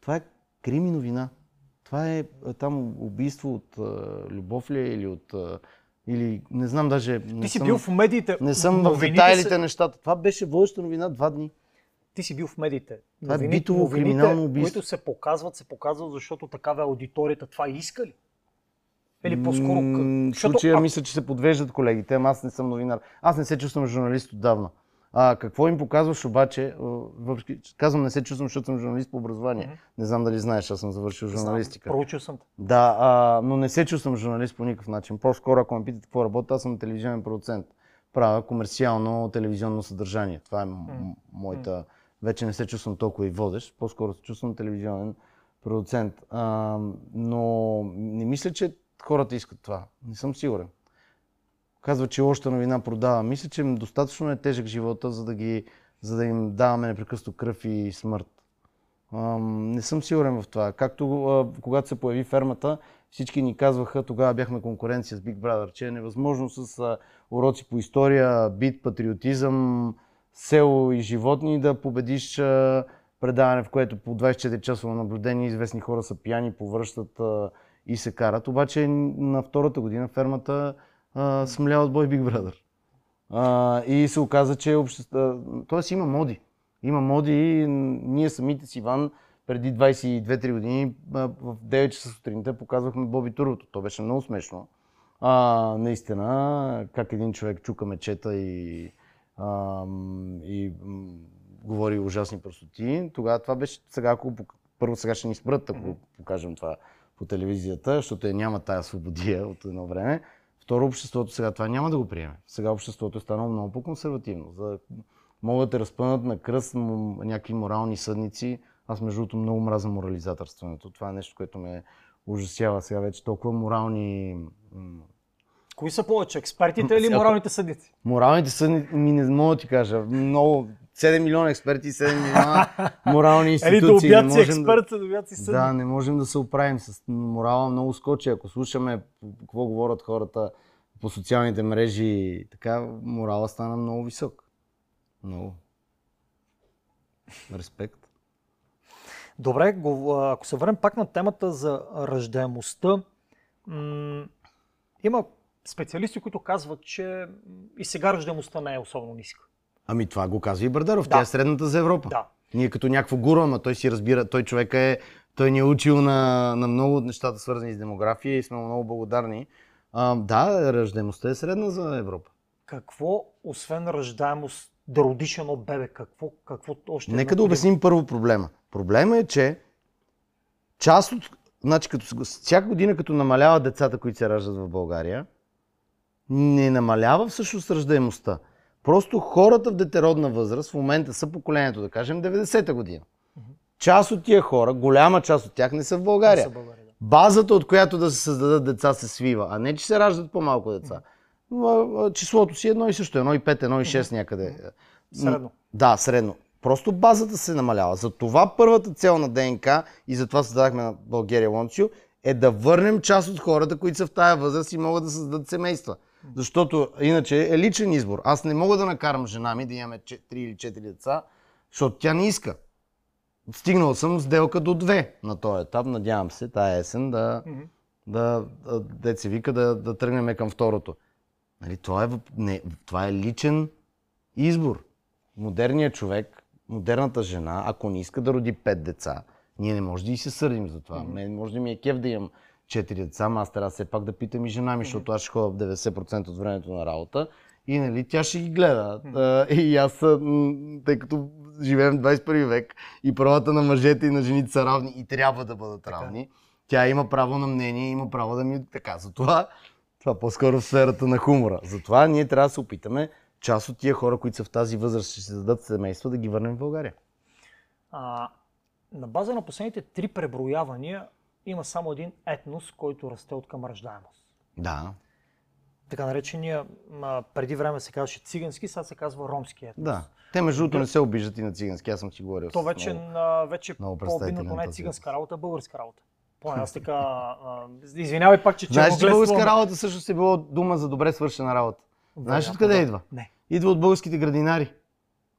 Това е крими новина. Това е там убийство от любов ли е или от... Или не знам даже... Не Ти си съм, бил в медиите. не съм в новините детайлите се- нещата. Това беше водеща новина два дни. Ти си бил в медиите. Това е Новини- битово новините, криминално убийство. които се показват, се показват, защото такава е аудиторията. Това иска ли? Или по-скоро... М, защото случая мисля, че се подвеждат колегите, ама аз не съм новинар. Аз не се чувствам журналист отдавна. А, какво им показваш обаче, въпреки, казвам не се чувствам, защото съм журналист по образование. Мгм. Не знам дали знаеш, аз съм завършил Знам, журналистика. Проучил съм. Да, а, но не се чувствам журналист по никакъв начин. По-скоро, ако ме питате какво работя, аз съм телевизионен продуцент. Правя комерциално телевизионно съдържание. Това е м- моята... Вече не се чувствам толкова и водещ, по-скоро се чувствам телевизионен продуцент. А, но не мисля, че хората искат това. Не съм сигурен. Казва, че лошата новина продава. Мисля, че достатъчно е тежък живота, за да, ги, за да им даваме непрекъснато кръв и смърт. Ам, не съм сигурен в това. Както а, когато се появи фермата, всички ни казваха, тогава бяхме конкуренция с Big Brother, че е невъзможно с а, уроци по история, бит, патриотизъм, село и животни да победиш а, предаване, в което по 24 часово наблюдение известни хора са пияни, повръщат и се карат. Обаче на втората година фермата а, смля от бой Brother. А, и се оказа, че общество... Тоест има моди. Има моди и ние самите с Иван преди 22-3 години в 9 часа сутринта показвахме Боби Турбото. То беше много смешно. А, наистина, как един човек чука мечета и, а, и говори ужасни простоти. Тогава това беше, сега ако първо сега ще ни спрат, ако покажем това по телевизията, защото я няма тая свободия от едно време. Второ, обществото сега това няма да го приеме. Сега обществото е станало много по-консервативно. За... Могат да те разпънат на кръст някакви морални съдници. Аз между другото много мразя морализаторството. Това е нещо, което ме ужасява сега вече. Толкова морални... Кои са повече, експертите или моралните съдници? Моралните съдници ми не мога да ти кажа. Много... 7 милиона експерти, 7 милиона морални Ели институции. да Не обяд си експерт, да обяд си съдник. Да, не можем да се оправим с морала много скочи. Ако слушаме какво говорят хората по социалните мрежи, така морала стана много висок. Много. Респект. Добре, ако се върнем пак на темата за раждаемостта, м- има специалисти, които казват, че и сега раждаемостта не е особено ниска. Ами това го казва и Бърдаров. Да. Тя е средната за Европа. Да. Ние като някакво гуру, ама той си разбира, той човек е Той ни е учил на, на много от нещата, свързани с демография и сме му много благодарни. А, да, ръждаемостта е средна за Европа. Какво, освен раждаемост, да родиш едно бебе, какво, какво още е Нека да необходимо? обясним първо проблема. Проблема е, че част от... Значи, като, всяка година, като намалява децата, които се раждат в България, не намалява всъщност раждаемостта. Просто хората в детеродна възраст в момента са поколението, да кажем, 90-та година. Част от тия хора, голяма част от тях не са в България. За България, да. Базата, от която да се създадат деца, се свива, а не, че се раждат по-малко деца. А, Числото си е едно и също, едно и 5, едно и 6 някъде. Средно. Да, средно. Просто базата се намалява. Затова първата цел на ДНК и затова създадахме на България Лончио е да върнем част от хората, които са в тая възраст и могат да създадат семейства. Защото иначе е личен избор. Аз не мога да накарам жена ми да имаме 3 или 4 деца, защото тя не иска. Стигнал съм сделка до 2 на този етап. Надявам се тая есен да, да, да деца вика, да, да тръгнем към второто. Нали, това, е, не, това е личен избор. Модерният човек, модерната жена, ако не иска да роди пет деца, ние не може да и се сърдим за това. Мен може да ми е кев да имам четири деца, ама аз трябва все пак да питам и жена ми, защото аз ще ходя 90% от времето на работа и нали, тя ще ги гледа. А, и аз, тъй като живеем в 21 век и правата на мъжете и на жените са равни и трябва да бъдат равни, тя има право на мнение, има право да ми така. Затова това по-скоро в сферата на хумора. Затова ние трябва да се опитаме част от тия хора, които са в тази възраст, ще се дадат семейства, да ги върнем в България. А, на база на последните три преброявания има само един етнос, който расте от към раждаемост. Да, Така наречения, преди време се казваше цигански, сега се казва ромски етнос. да. Те между другото не се обиждат и на цигански, аз съм си говорил. То вече, много. на, вече по-обидното не е циганска работа, а българска работа. Поне аз така... А, извинявай пак, че Знаеш, че българска работа също се било дума за добре свършена работа. Знаеш откъде да. идва? Не. Идва от българските градинари.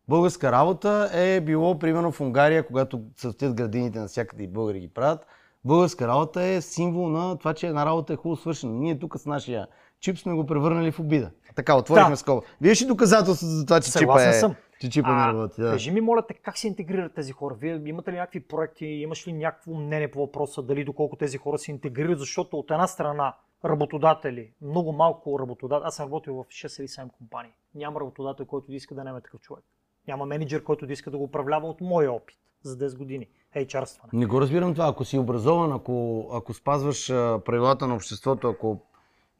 Българска работа е било, примерно в Унгария, когато цъфтят градините навсякъде и българи ги правят. Българска работа е символ на това, че една работа е хубаво свършена. Ние тук с нашия чип сме го превърнали в обида. Така, отворихме Да. скоба. Вие ще доказателство за това, че чипа Съгласен е... съм. Че чипа не работи. Да. Кажи ми, моля те, как се интегрират тези хора? Вие имате ли някакви проекти, имаш ли някакво мнение по въпроса, дали доколко тези хора се интегрират? Защото от една страна работодатели, много малко работодатели, аз съм работил в 6 или 7 компании. Няма работодател, който да иска да наеме такъв човек. Няма менеджер, който да иска да го управлява от моя опит за 10 години. HR-стване. Не го разбирам това. Ако си образован, ако, ако спазваш правилата на обществото, ако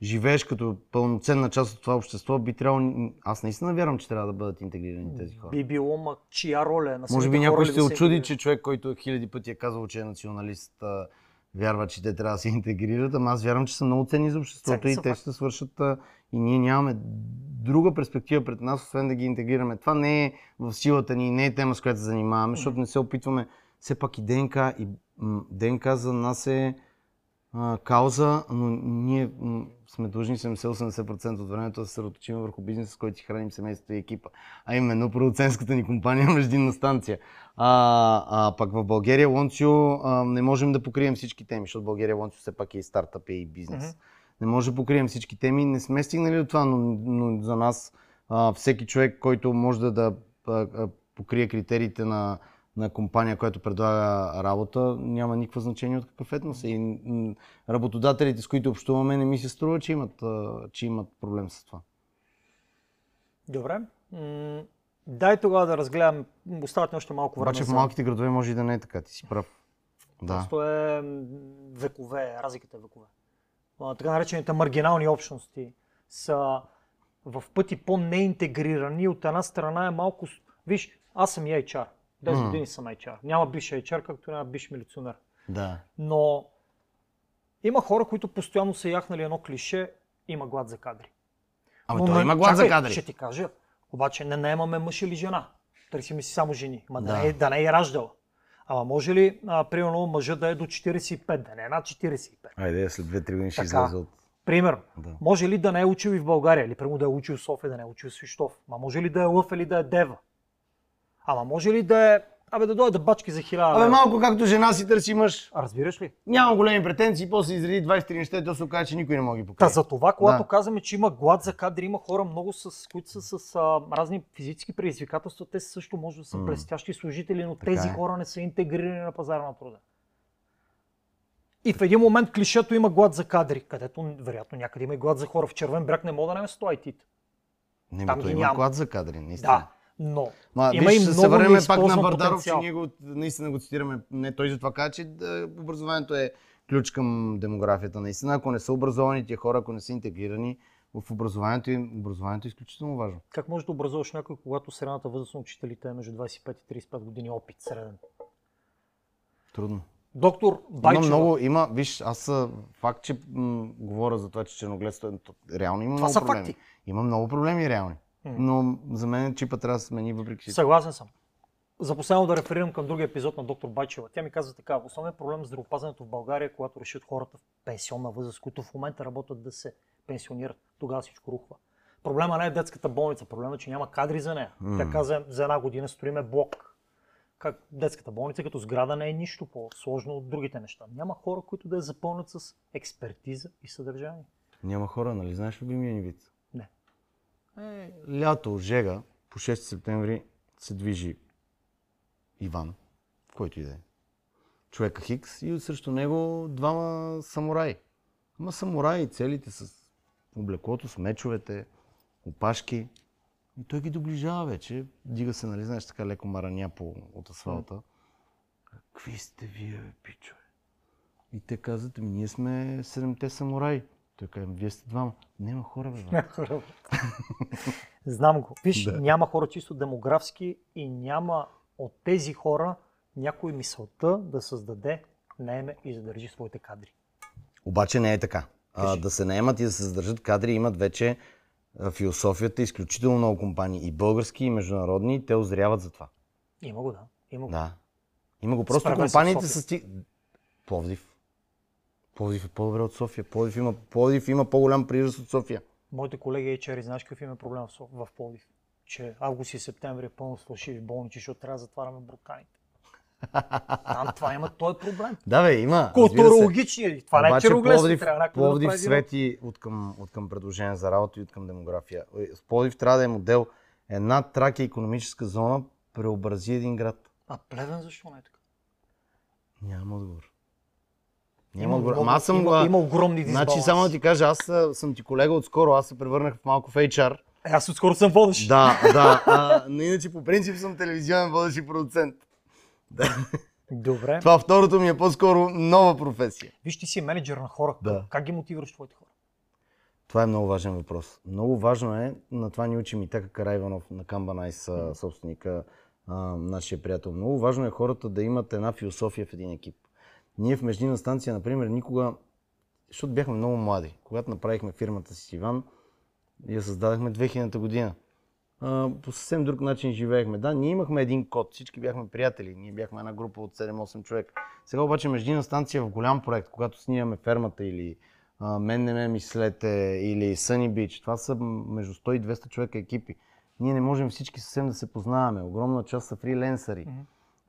живееш като пълноценна част от това общество, би трябвало... Аз наистина вярвам, че трябва да бъдат интегрирани тези хора. Би било, ма чия роля е на Може би някой ще се очуди, че човек, който хиляди пъти е казал, че е националист, вярва, че те трябва да се интегрират, ама аз вярвам, че са много ценни за обществото Ценни и те ще свършат и ние нямаме друга перспектива пред нас, освен да ги интегрираме. Това не е в силата ни, не е тема, с която се занимаваме, защото не се опитваме. Все пак и ДНК, и ДНК за нас е а, кауза, но ние сме длъжни 70-80% от времето да се съсредоточим върху бизнеса, с който си храним семейството и екипа. А именно продуцентската ни компания Междинна станция. А, а пък в България Лонцио а, не можем да покрием всички теми, защото България Лонцио все пак е и стартъп, е и бизнес. Мгм. Не може да покрием всички теми. Не сме стигнали до това, но, но за нас а, всеки човек, който може да, да а, покрие критериите на, на компания, която предлага работа, няма никакво значение от какъв етнос е. И работодателите, с които общуваме, не ми се струва, че имат, че имат проблем с това. Добре. Дай тогава да разгледам. Остават още малко време. Обаче в малките градове може и да не е така, ти си прав. Да. Просто е векове, разликата е векове. Така наречените маргинални общности са в пъти по-неинтегрирани. От една страна е малко... Виж, аз съм и HR. 10 М. години съм HR. Няма биш HR, както няма биш милиционер. Да. Но има хора, които постоянно са яхнали едно клише, има глад за кадри. Ама Но той има глад за чакай, кадри. Ще ти кажа. Обаче не наемаме мъж или жена. Търсиме си само жени. Ма да, Да. не, е- да не е раждала. Ама може ли, а, примерно, мъжът да е до 45, да не е над 45? Айде, след 2-3 години ще излезе от... Примерно. Да. Може ли да не е учил и в България? Или примерно да е учил в София, да не е учил в Свищов? Ма може ли да е лъв или да е дева? Ама може ли да е... Абе да дойде да бачки за хиляда Абе, малко както жена си търси мъж. А, Разбираш ли? Няма големи претенции, после изреди 23 неща и то се окаже, че никой не може да ги Та покаже. за това, когато Да. казваме, че има глад за кадри, има хора много, с, които са с а, разни физически предизвикателства, те също може да са М. блестящи служители, но Така тези е. хора не са интегрирани на пазара на труда. И в един момент клишето има глад за кадри, където вероятно някъде има и глад за хора. В червен бряг не мога да наме 100 IT. Не, Там то има няма. клад за кадри, наистина. Да, но Ма, има виж, и много се върнем пак на Бардаров, потенциал. че ние го, наистина го цитираме. Не, той затова каза, че да, образованието е ключ към демографията. Наистина, ако не са образовани тия хора, ако не са интегрирани в образованието, им, образованието е изключително важно. Как можеш да образуваш някой, когато средната възраст на учителите е между 25 и 35 години опит среден? Трудно. Доктор Има Байчева, много, има, виж, аз факт, че м- говоря за това, че черногледството е, реално има Това много са проблеми. факти. Има много проблеми реални. Но за мен чипа трябва да се смени въпреки всичко. Съгласен съм. За последно да реферирам към другия епизод на доктор Байчева. Тя ми каза така, основният проблем с здравеопазването в България е когато решат хората в пенсионна възраст, които в момента работят да се пенсионират. Тогава всичко рухва. Проблема не е детската болница, проблема е, че няма кадри за нея. Тя каза, за една година строиме блок. Как детската болница като сграда не е нищо по-сложно от другите неща. Няма хора, които да я запълнят с експертиза и съдържание. Няма хора, нали знаеш любимия ни вид? Е, лято, жега, по 6 септември се движи Иван, който и да е. Човека Хикс и срещу него двама самураи. Ама самураи, целите с облеклото, с мечовете, опашки. И той ги доближава вече. Дига се, нали, знаеш, така леко мараня по, от асфалта. Какви сте вие, бе, пичове? И те казват, ми ние сме седемте самураи. Той казва, вие сте двама. Нема хора, бе, бе. Знам го. Виж, Да. няма хора чисто демографски и няма от тези хора някой мисълта да създаде, наеме и задържи своите кадри. Обаче не е така. А, да се наемат и да се задържат кадри имат вече философията, изключително много компании, и български, и международни, те озряват за това. Има го, да. Има го. Да. Има го. Просто Справя компаниите са сти... Пловдив. Пловдив е по-добре от София. Пловдив има, Пловдив има по-голям прираст от София. Моите колеги HR, знаеш какъв им е проблем в, в Пловдив? Че август и септември е пълно с фалшиви болници, защото трябва да затваряме бурканите. Там това има този проблем. Да, бе, има. Културологични. Това не е Обаче черогледство. Пловдив, Трябва да свети от към, от към предложение за работа и от към демография. Е, с Пловдив трябва да е модел една Тракия економическа зона преобрази един град. А Плевен защо не е така? Няма отговор. Няма много- Ама аз съм... има, има огромни дисбаланси. Значи само да ти кажа, аз съм ти колега отскоро, аз се превърнах в малко в HR. Е, Аз отскоро съм водещ. Да, да. А, но иначе по принцип съм телевизионен водещ и продуцент. Да. Добре. Това второто ми е по-скоро нова професия. Виж, ти си менеджер на хора. Да. Как ги мотивираш твоите хора? Това е много важен въпрос. Много важно е, на това ни учи Митака Карайванов на Камбанайс, собственика, а, нашия приятел. Много важно е хората да имат една философия в един екип. Ние в междинна станция, например, никога, защото бяхме много млади, когато направихме фирмата си с Иван, я създадахме 2000-та година. А, по съвсем друг начин живеехме. Да, ние имахме един код, всички бяхме приятели, ние бяхме една група от 7-8 човека. Сега обаче междинна станция е в голям проект, когато снимаме фермата или а, мен не ме мислете или Sunny Beach. Това са между 100 и 200 човека екипи. Ние не можем всички съвсем да се познаваме. Огромна част са фриленсъри.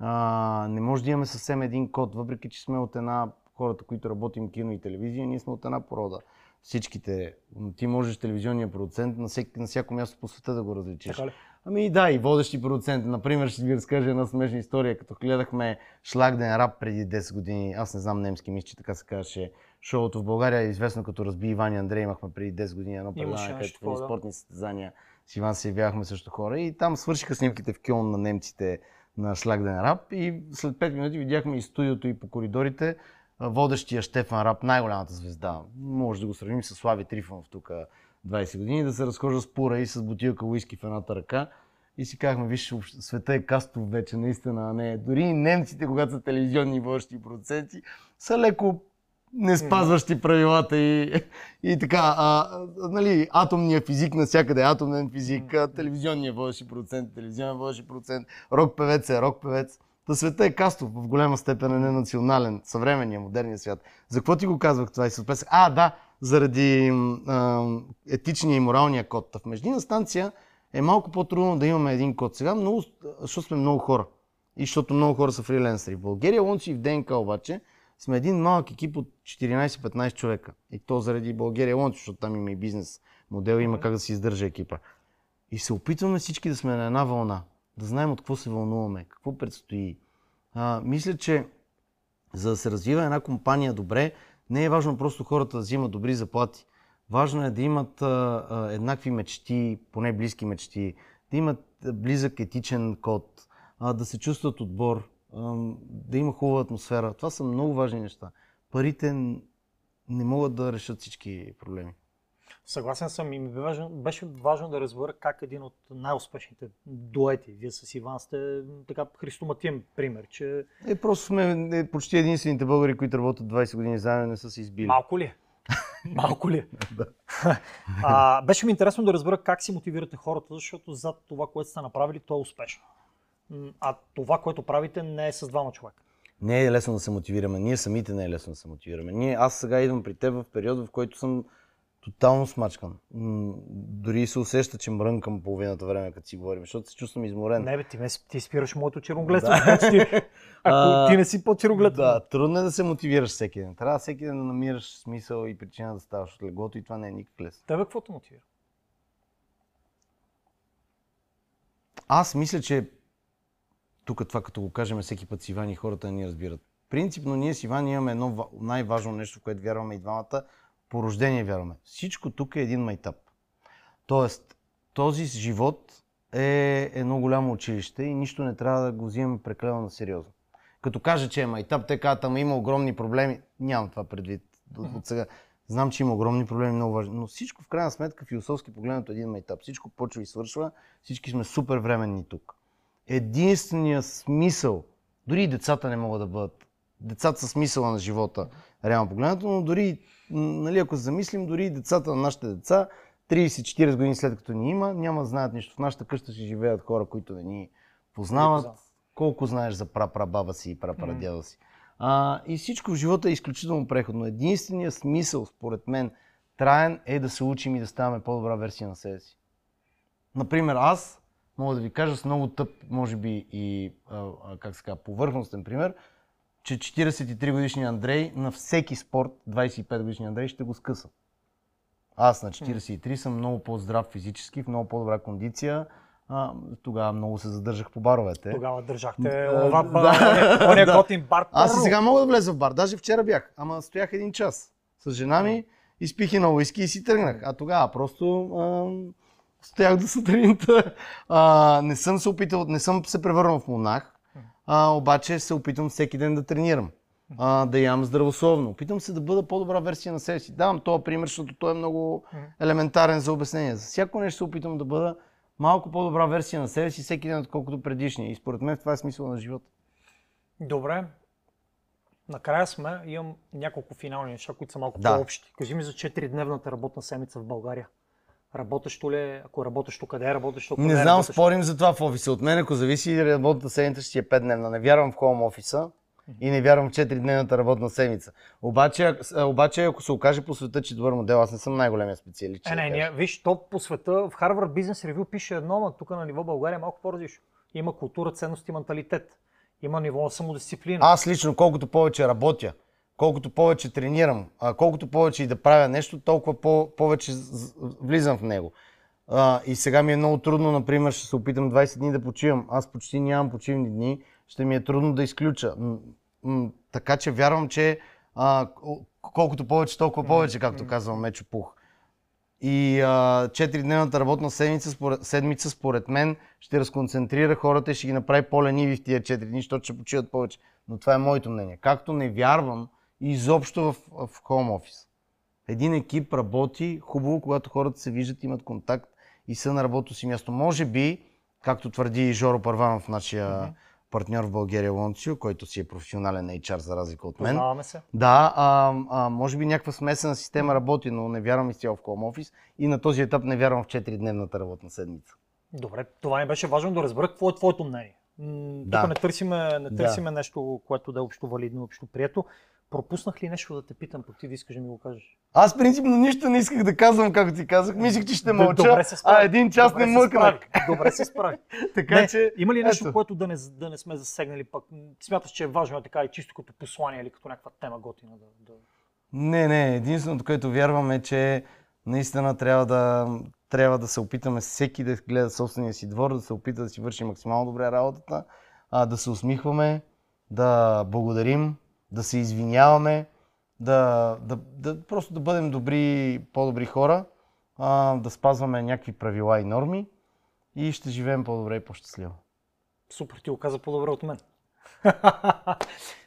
А, не може да имаме съвсем един код, въпреки че сме от една хората, които работим кино и телевизия, ние сме от една порода. Всичките. Ти можеш телевизионния продуцент на, всеки, на всяко място по света да го различиш. Ами да, и водещи продуцент. Например, ще ви разкажа една смешна история. Като гледахме Шлагден рап преди 10 години, аз не знам немски, мисля, че така се казваше. Шоуто в България е известно като Разби Иван и Андрей. Имахме преди 10 години едно предаване, където в спортни състезания с Иван се явявахме също хора. И там свършиха снимките в Кьон на немците на Шлагден рап. И след 5 минути видяхме и студиото и по коридорите водещия Штефан Рап, най-голямата звезда. Може да го сравним с Слави Трифонов тук 20 години, да се разхожда с пура и с бутилка уиски в едната ръка. И си казахме, виж, света е кастов вече, наистина, а не. Дори и немците, когато са телевизионни водещи продуценти, са леко не спазващи правилата и, и така. А, нали, атомния физик навсякъде, е атомен физик, телевизионния водещи продуцент, телевизионен водещи продуцент, рок певец е рок певец. Та света е кастов, в голяма степен е ненационален, съвременния, модерния свят. За какво ти го казвах това и се отпесах? А, да, заради а, етичния и моралния код. В междинна станция е малко по-трудно да имаме един код. Сега, много, защото сме много хора. И защото много хора са фриленсери. В България, Лончи и в ДНК обаче, сме един малък екип от 14-15 човека. И то заради България Лончи, защото там има и бизнес модел, има как да се издържа екипа. И се опитваме всички да сме на една вълна. Да знаем от какво се вълнуваме, какво предстои. А, мисля, че За да се развива една компания добре, не е важно просто хората да взимат добри заплати. Важно е да имат а, а, еднакви мечти, поне близки мечти, да имат близък етичен код, а, да се чувстват отбор, да има хубава атмосфера. Това са много важни неща. Парите не могат да решат всички проблеми. Съгласен съм и беше важно, беше важно да разбера как един от най-успешните дуети, вие с Иван сте така христоматиен пример, че... Е, просто сме е, почти единствените българи, които работят 20 години заедно, не са се избили. Малко ли? Малко ли? да. а, беше ми интересно да разбера как си мотивирате хората, защото зад това, което сте направили, то е успешно. А това, което правите, не е с двама човека. Не е лесно да се мотивираме. Ние самите не е лесно да се мотивираме. Ние, аз сега идвам при теб в период, в който съм тотално смачкан. Дори се усеща, че мрънкам половината време, като си говорим, защото се чувствам изморен. Не, бе, ти, ме, ти спираш моето черногледство. Да. Ако ти не си по-черноглед. Да, трудно е да се мотивираш всеки ден. Трябва всеки ден да намираш смисъл и причина да ставаш от леглото и това не е никак лесно. Тебе какво те мотивира? Аз мисля, че тук това като го кажем всеки път с Иван и хората ни разбират. Принципно ние с Иван имаме едно най-важно нещо, в което вярваме и двамата – по рождение вярваме. Всичко тук е един майтап. Тоест, този живот е едно голямо училище и нищо не трябва да го взимаме прекалено на сериозно. Като кажа, че е майтап, те казват, ама има огромни проблеми. Нямам това предвид от сега. Знам, че има огромни проблеми, много важни. Но всичко в крайна сметка, философски погледнато, е един майтап. Всичко почва и свършва. Всички сме супер временни тук. Единственият смисъл, дори и децата не могат да бъдат. Децата са смисъла на живота, реално погледнато, но дори нали, ако замислим, дори децата на нашите деца, 30-40 години след като ни има, няма да знаят нищо. В нашата къща си живеят хора, които не ни познават. Колко знаеш за прапрабаба си и прапрадяда си. А, и всичко в живота е изключително преходно. Единственият смисъл, според мен, траен е да се учим и да ставаме по-добра версия на себе си. Например, аз мога да ви кажа с много тъп, може би и, а, как се казва, повърхностен пример, че 43 годишния Андрей на всеки спорт 25 годишния Андрей ще го скъса. Аз на 43 съм много по-здрав физически, в много по-добра кондиция. А, тогава много се задържах по баровете. Тогава държахте това да, ония готин бар. Аз и сега мога да влеза в бар. Даже вчера бях, ама стоях един час с жена ми, изпих и на уиски и си тръгнах. А тогава просто а, стоях до сутринта. А, не съм се опитал, не съм се превърнал в монах а, обаче се опитвам всеки ден да тренирам, а, да ям здравословно. Опитвам се да бъда по-добра версия на себе си. Давам този пример, защото той е много елементарен за обяснение. За всяко нещо се опитвам да бъда малко по-добра версия на себе си всеки ден, отколкото предишния. И според мен това е смисъл на живота. Добре. Накрая сме. Имам няколко финални неща, които са малко да. по-общи. Кажи ми за 4-дневната работна седмица в България. Работещо ли е? Ако работещо, къде е работещо? Не, не знам, работещо? спорим за това в офиса. От мен, ако зависи, работната седмица ще е 5 дневна. Не вярвам в хоум офиса и не вярвам в 4-дневната работна седмица. Обаче, обаче, ако се окаже по света, че добър модел, аз не съм най-големия специалист. Е, не, не, виж, то по света, в Harvard Business Review пише едно, но тук на ниво България е малко по-различно. Има култура, ценности, менталитет. Има ниво на самодисциплина. Аз лично, колкото повече работя, колкото повече тренирам, а, колкото повече и да правя нещо, толкова по- повече влизам в него. А, и сега ми е много трудно, например, ще се опитам 20 дни да почивам. Аз почти нямам почивни дни, ще ми е трудно да изключа. Така че вярвам, че а, колкото повече, толкова повече, както казвам Мечо Пух. И а, 4-дневната работна седмица според, седмица, според мен, ще разконцентрира хората и ще ги направи по-лениви в тия 4 дни, защото ще почиват повече. Но това е моето мнение. Както не вярвам, изобщо в, в хоум офис. Един екип работи хубаво, когато хората се виждат, имат контакт и са на работното си място. Може би, както твърди Жоро Първанов, нашия mm-hmm. партньор в България Лонцио, който си е професионален HR за разлика от мен. Познаваме се. Да, а, а, може би някаква смесена система работи, но не вярвам изцяло в хоум офис и на този етап не вярвам в 4-дневната работна седмица. Добре, това ми беше важно да разбера какво е твоето мнение. Да. Тук не търсиме, не търсиме да. нещо, което да е общо валидно, общо прието. Пропуснах ли нещо да те питам, пък ти да искаш да ми го кажеш? Аз принципно нищо не исках да казвам, както ти казах. Мислих, че ще мълча, Добре се а един час Добре не мъкнах. Добре се справи. така не, че... Има ли нещо, ето. което да не, да не сме засегнали пък? Смяташ, че е важно така и чисто като послание или като някаква тема готина да... да... Не, не. Единственото, което вярвам е, че наистина трябва да, трябва да се опитаме всеки да гледа собствения си двор, да се опита да си върши максимално добре работата, а, да се усмихваме, да благодарим, да се извиняваме, да, да, да просто да бъдем добри, по-добри хора, а, да спазваме някакви правила и норми и ще живеем по-добре и по-щастливо. Супер, ти го каза по-добре от мен.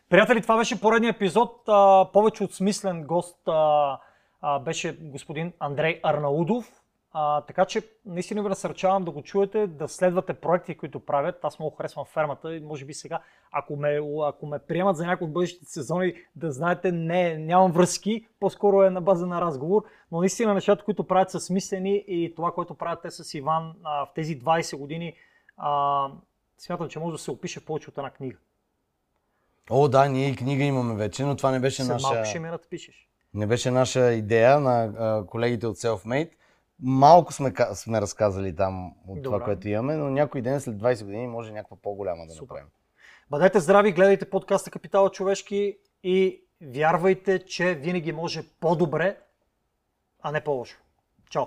Приятели, това беше поредния епизод. А, повече от смислен гост а, а, беше господин Андрей Арнаудов. А, така че наистина ви насърчавам да го чуете, да следвате проекти, които правят. Аз много харесвам фермата и може би сега, ако ме, ако ме приемат за някои от бъдещите сезони, да знаете, не, нямам връзки, по-скоро е на база на разговор, но наистина нещата, които правят са смислени и това, което правят те с Иван а, в тези 20 години, а, смятам, че може да се опише повече от една книга. О, да, ние и книга имаме вече, но това не беше След наша... малко ще ми напишеш. Не беше наша идея на колегите от Selfmade. Малко сме, сме разказали там от това, Добре. което имаме, но някой ден след 20 години може някаква по-голяма да Супер. направим. Бъдете здрави, гледайте подкаста Капитала човешки и вярвайте, че винаги може по-добре, а не по-лошо. Чао!